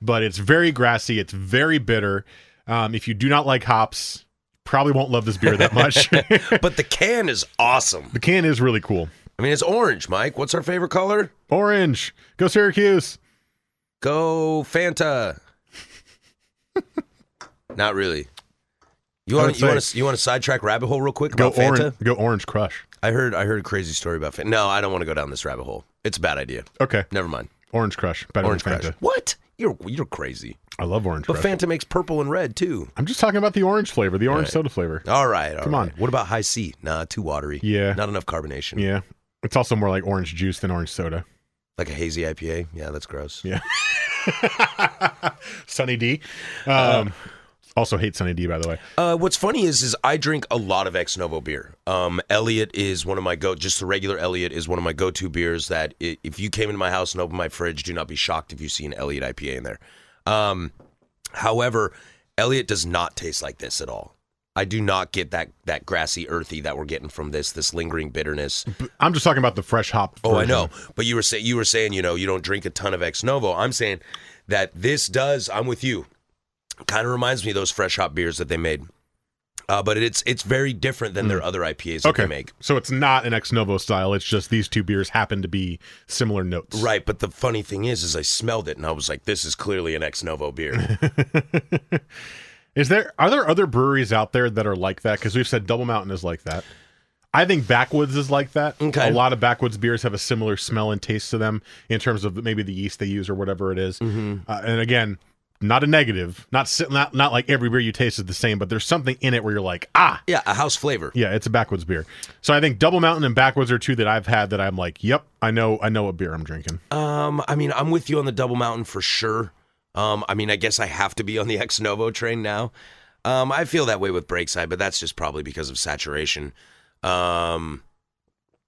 but it's very grassy. It's very bitter. Um, if you do not like hops, probably won't love this beer that much. But the can is awesome. the can is really cool. I mean, it's orange, Mike. What's our favorite color? Orange. Go Syracuse. Go Fanta. Not really. You want you want to you want to sidetrack rabbit hole real quick Go about Fanta? orange. Go Orange Crush. I heard I heard a crazy story about Fanta. No, I don't want to go down this rabbit hole. It's a bad idea. Okay. Never mind. Orange Crush. Better Orange than Fanta. Crush. What? You're you're crazy. I love Orange But. Fanta makes purple and red too. I'm just talking about the orange flavor, the orange soda flavor. All right, all Come right. on. What about Hi-C? Nah, too watery. Yeah. Not enough carbonation. Yeah. It's also more like orange juice than orange soda. Like a hazy IPA. Yeah, that's gross. Yeah. Sunny D. Um, also hate Sunny D, by the way. Uh, what's funny is, is I drink a lot of ex novo beer. Um, Elliot is one of my go. Just the regular Elliot is one of my go-to beers. That i- if you came into my house and opened my fridge, do not be shocked if you see an Elliot IPA in there. Um, however, Elliot does not taste like this at all. I do not get that that grassy, earthy that we're getting from this this lingering bitterness. I'm just talking about the fresh hop. Oh, I version. know. But you were saying you were saying you know you don't drink a ton of ex novo. I'm saying that this does. I'm with you. Kind of reminds me of those fresh hop beers that they made. Uh, but it's it's very different than their other IPAs that Okay. they make. So it's not an ex novo style. It's just these two beers happen to be similar notes. Right, but the funny thing is, is I smelled it and I was like, "This is clearly an ex novo beer." Is there are there other breweries out there that are like that? Because we've said Double Mountain is like that. I think Backwoods is like that. Okay. A lot of Backwoods beers have a similar smell and taste to them in terms of maybe the yeast they use or whatever it is. Mm-hmm. Uh, and again, not a negative. Not not not like every beer you taste is the same, but there's something in it where you're like, ah, yeah, a house flavor. yeah, it's a Backwoods beer. So I think Double Mountain and Backwoods are two that I've had that I'm like, yep, I know I know what beer I'm drinking. Um, I mean, I'm with you on the Double Mountain for sure. Um, I mean, I guess I have to be on the ex novo train now. Um, I feel that way with Breakside, but that's just probably because of saturation. Um,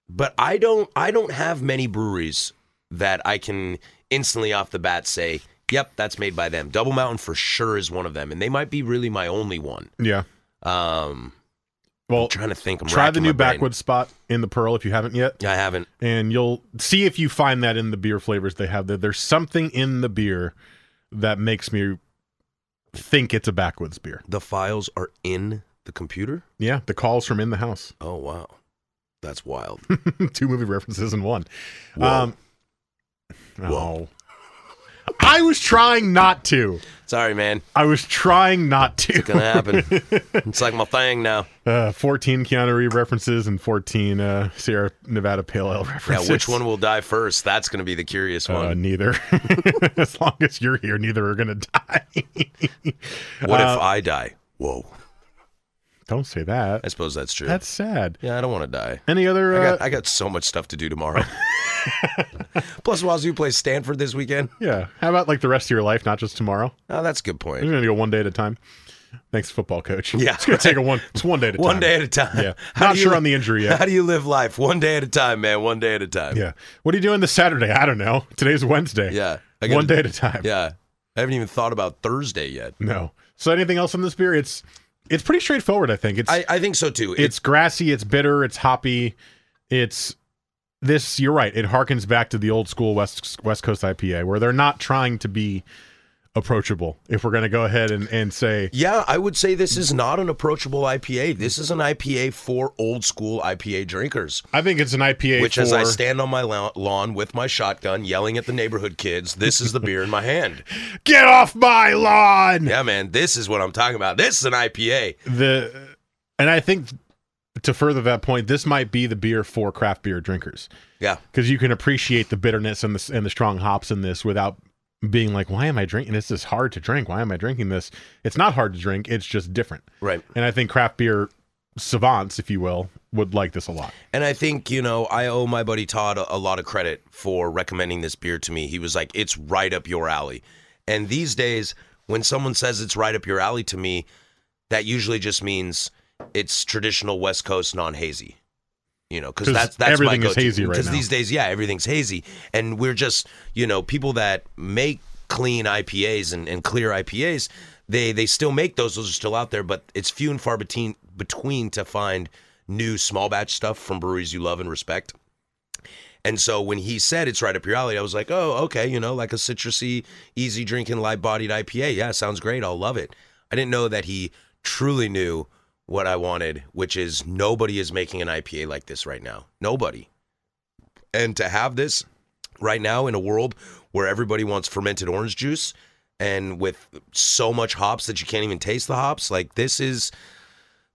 but I don't, I don't have many breweries that I can instantly off the bat say, "Yep, that's made by them." Double Mountain for sure is one of them, and they might be really my only one. Yeah. Um, Well, I'm trying to think. I'm try the new. Backwoods spot in the Pearl if you haven't yet. Yeah, I haven't. and you'll see if you find that in the beer flavors they have there. There's something in the beer that makes me think it's a backwoods beer. The files are in the computer. Yeah, the calls from in the house. Oh wow, that's wild. Two movie references in one. Whoa. Um, oh. I was trying not to. Sorry, man. I was trying not to. It's gonna happen. it's like my thing now. Uh, 14 Keanu Reeves references and 14 uh, Sierra Nevada Pale Ale references. Yeah, which one will die first? That's gonna be the curious Uh, one. neither. as long as you're here, neither are going to die. what uh, if I die? Whoa. Don't say that. I suppose that's true. That's sad. yeah, I don't want to die. Any other? I Uh, got I got so much stuff to do tomorrow. Plus, Wazoo plays Stanford this weekend. yeah. How about like the rest of your life, not just tomorrow? Oh, that's a good point. gonna go one day at a time. Thanks, football coach. Yeah. it's gonna take a one. It's one day at a time. One day at a time. Yeah. How Not sure li- on the injury yet. How do you live life? One day at a time, man. One day at a time. Yeah. What are you doing this Saturday? I don't know. Today's Wednesday. Yeah. Gotta- One day at a time. Yeah. I haven't even thought about Thursday yet. No. So anything else on this beer? It's it's pretty straightforward. I think it's I, I think so too. it's grassy, it's bitter, it's hoppy, it's this. You're right. It harkens back to the old school West West Coast IPA, where they're not trying to be approachable. If we're going to go ahead and and say Yeah, I would say this is not an approachable IPA. This is an IPA for old school IPA drinkers. I think it's an IPA Which, for as I stand on my lawn with my shotgun, yelling at the neighborhood kids, this is the beer in my hand. get off my lawn. Yeah, man, this is what I'm talking about. This is an IPA. The and I think to further that point, this might be the beer for craft beer drinkers Yeah, because you can appreciate the bitterness and the and the strong hops in this without being like, why am I drinking this? Is hard to drink. Why am I drinking this? It's not hard to drink. It's just different. right. And I think craft beer savants, if you will, would like this a lot. And I think, you know, I owe my buddy Todd a, a lot of credit for recommending this beer to me. He was like, it's right up your alley. And these days, when someone says it's right up your alley to me, that usually just means it's traditional West Coast non hazy. You know, because that's that's everything my go-to. hazy right Because these days, yeah, everything's hazy, and we're just you know people that make clean IPAs and, and clear IPAs. They they still make those; those are still out there, but it's few and far between between to find new small batch stuff from breweries you love and respect. And so when he said it's right up your alley, I was like, oh, okay, you know, like a citrusy, easy drinking, light bodied IPA. Yeah, sounds great. I'll love it. I didn't know that he truly knew what I wanted, which is nobody is making an IPA like this right now. Nobody. And to have this right now in a world where everybody wants fermented orange juice and with so much hops that you can't even taste the hops, like this is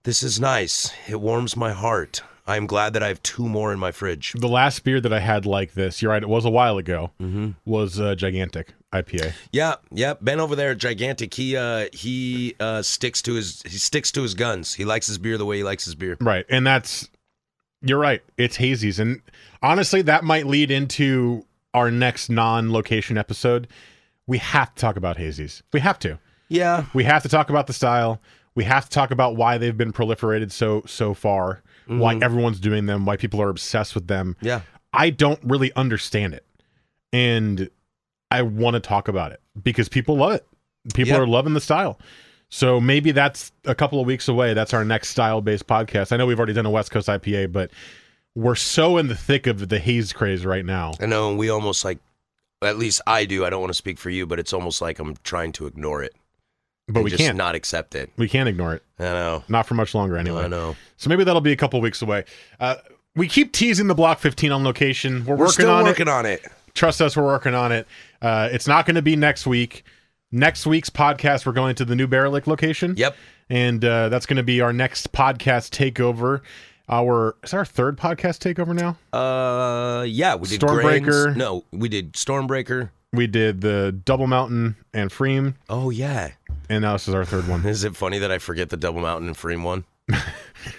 this is nice. It warms my heart. I'm glad that I have two more in my fridge. The last beer that I had like this, you're right, it was a while ago, Mm-hmm. was uh, Gigantic IPA. Yeah, yeah. Ben over there, gigantic. He uh he uh sticks to his he sticks to his guns. He likes his beer the way he likes his beer. Right. And that's, you're right, it's hazies. And honestly, that might lead into our next non location episode. We have to talk about hazies. We have to. Yeah. We have to talk about the style. We have to talk about why they've been proliferated so so far, why mm-hmm. everyone's doing them, why people are obsessed with them. Yeah. I don't really understand it. And I want to talk about it because people love it. People Yeah. are loving the style. So maybe that's a couple of weeks away. That's our next style based podcast. I know we've already done a West Coast IPA, but we're so in the thick of the haze craze right now. I know, and we almost like, at least I do. I don't want to speak for you, but it's almost like I'm trying to ignore it, But and we just can't. not accept it. we can't ignore it. I know. Not for much longer anyway. I know. So maybe that'll be a couple weeks away. Uh, we keep teasing the Block 15 on location. We're, We're working still on working it. on it. Trust us, we're working on it. Uh, it's not going to be next week. Next week's podcast, we're going to the new Baerlic location. Yep. And uh, that's going to be our next podcast takeover. Our is our third podcast takeover now. Uh, yeah, we did Stormbreaker. Grains. No, we did Stormbreaker. We did the Double Mountain and Freem, Oh yeah. and now this is our third one. Is it funny that I forget the Double Mountain and Freem one?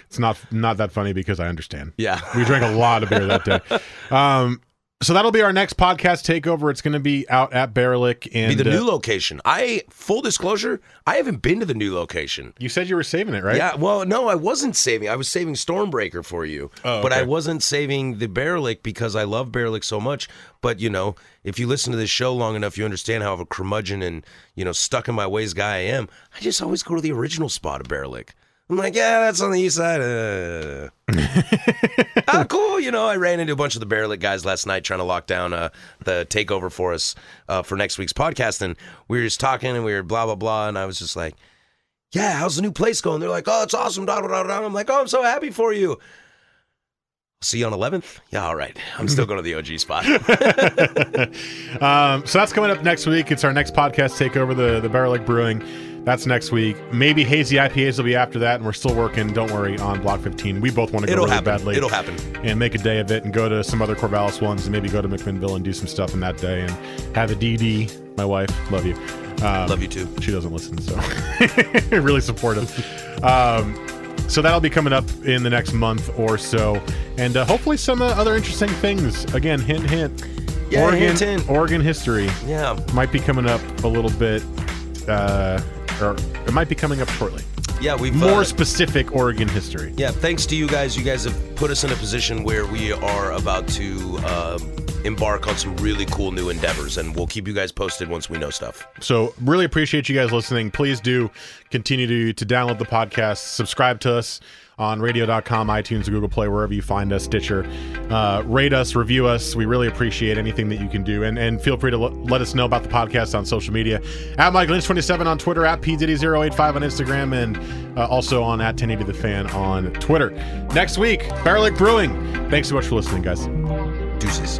It's not not that funny because I understand. Yeah. We drank a lot of beer that day. Um, so that'll be our next podcast takeover. It's going to be out at Baerlic and Be the uh, new location. I full disclosure, I haven't been to the new location. You said you were saving it, right? Yeah, well, no, I wasn't saving. I was saving Stormbreaker for you, Oh, but I wasn't saving the Baerlic because I love Baerlic so much. But you know, if you listen to this show long enough, you understand how of a curmudgeon and you know stuck in my ways guy I am. I just always go to the original spot of Baerlic. I'm like, yeah, that's on the east side. Uh. Oh, cool. You know, I ran into a bunch of the Baerlic guys last night trying to lock down uh, the takeover for us uh, for next week's podcast, and we were just talking and we were blah blah blah, and I was just like yeah, how's the new place going? They're like, oh, it's awesome. Da, da, da, da. I'm like, oh, I'm so happy for you. See you on 11th? Yeah, all right. I'm still going to the OG spot. Um, so that's coming up next week. It's our next podcast takeover, the the Baerlic Brewing. That's next week. Maybe hazy IPAs will be after that, and we're still working. Don't worry on Block 15. We both want to go It'll really happen. badly. It'll happen. and make a day of it, and go to some other Corvallis ones, and maybe go to McMinnville and do some stuff in that day, and have a DD. My wife, love you. Um, Love you too. She doesn't listen, so really supportive. Um, so that'll be coming up in the next month or so, and uh, hopefully some uh, other interesting things. Again, hint, hint. Yeah, Oregon, hint, hint. Oregon history Yeah. might be coming up a little bit, uh, or it might be coming up shortly. Yeah, we've. More uh, specific Oregon history. yeah, thanks to you guys. You guys have put us in a position where we are about to um, embark on some really cool new endeavors, and we'll keep you guys posted once we know stuff. So really appreciate you guys listening. Please do continue to to download the podcast, subscribe to us on radio.com, iTunes, Google Play, wherever you find us, Stitcher. Uh, rate us, review us. We really appreciate anything that you can do. And, and feel free to l- let us know about the podcast on social media. At Mike Lynch27 on Twitter, at PDiddy085 on Instagram, and uh, also on at 1080 The Fan on Twitter. Next week, Baerlic Brewing. Thanks so much for listening, guys. Deuces.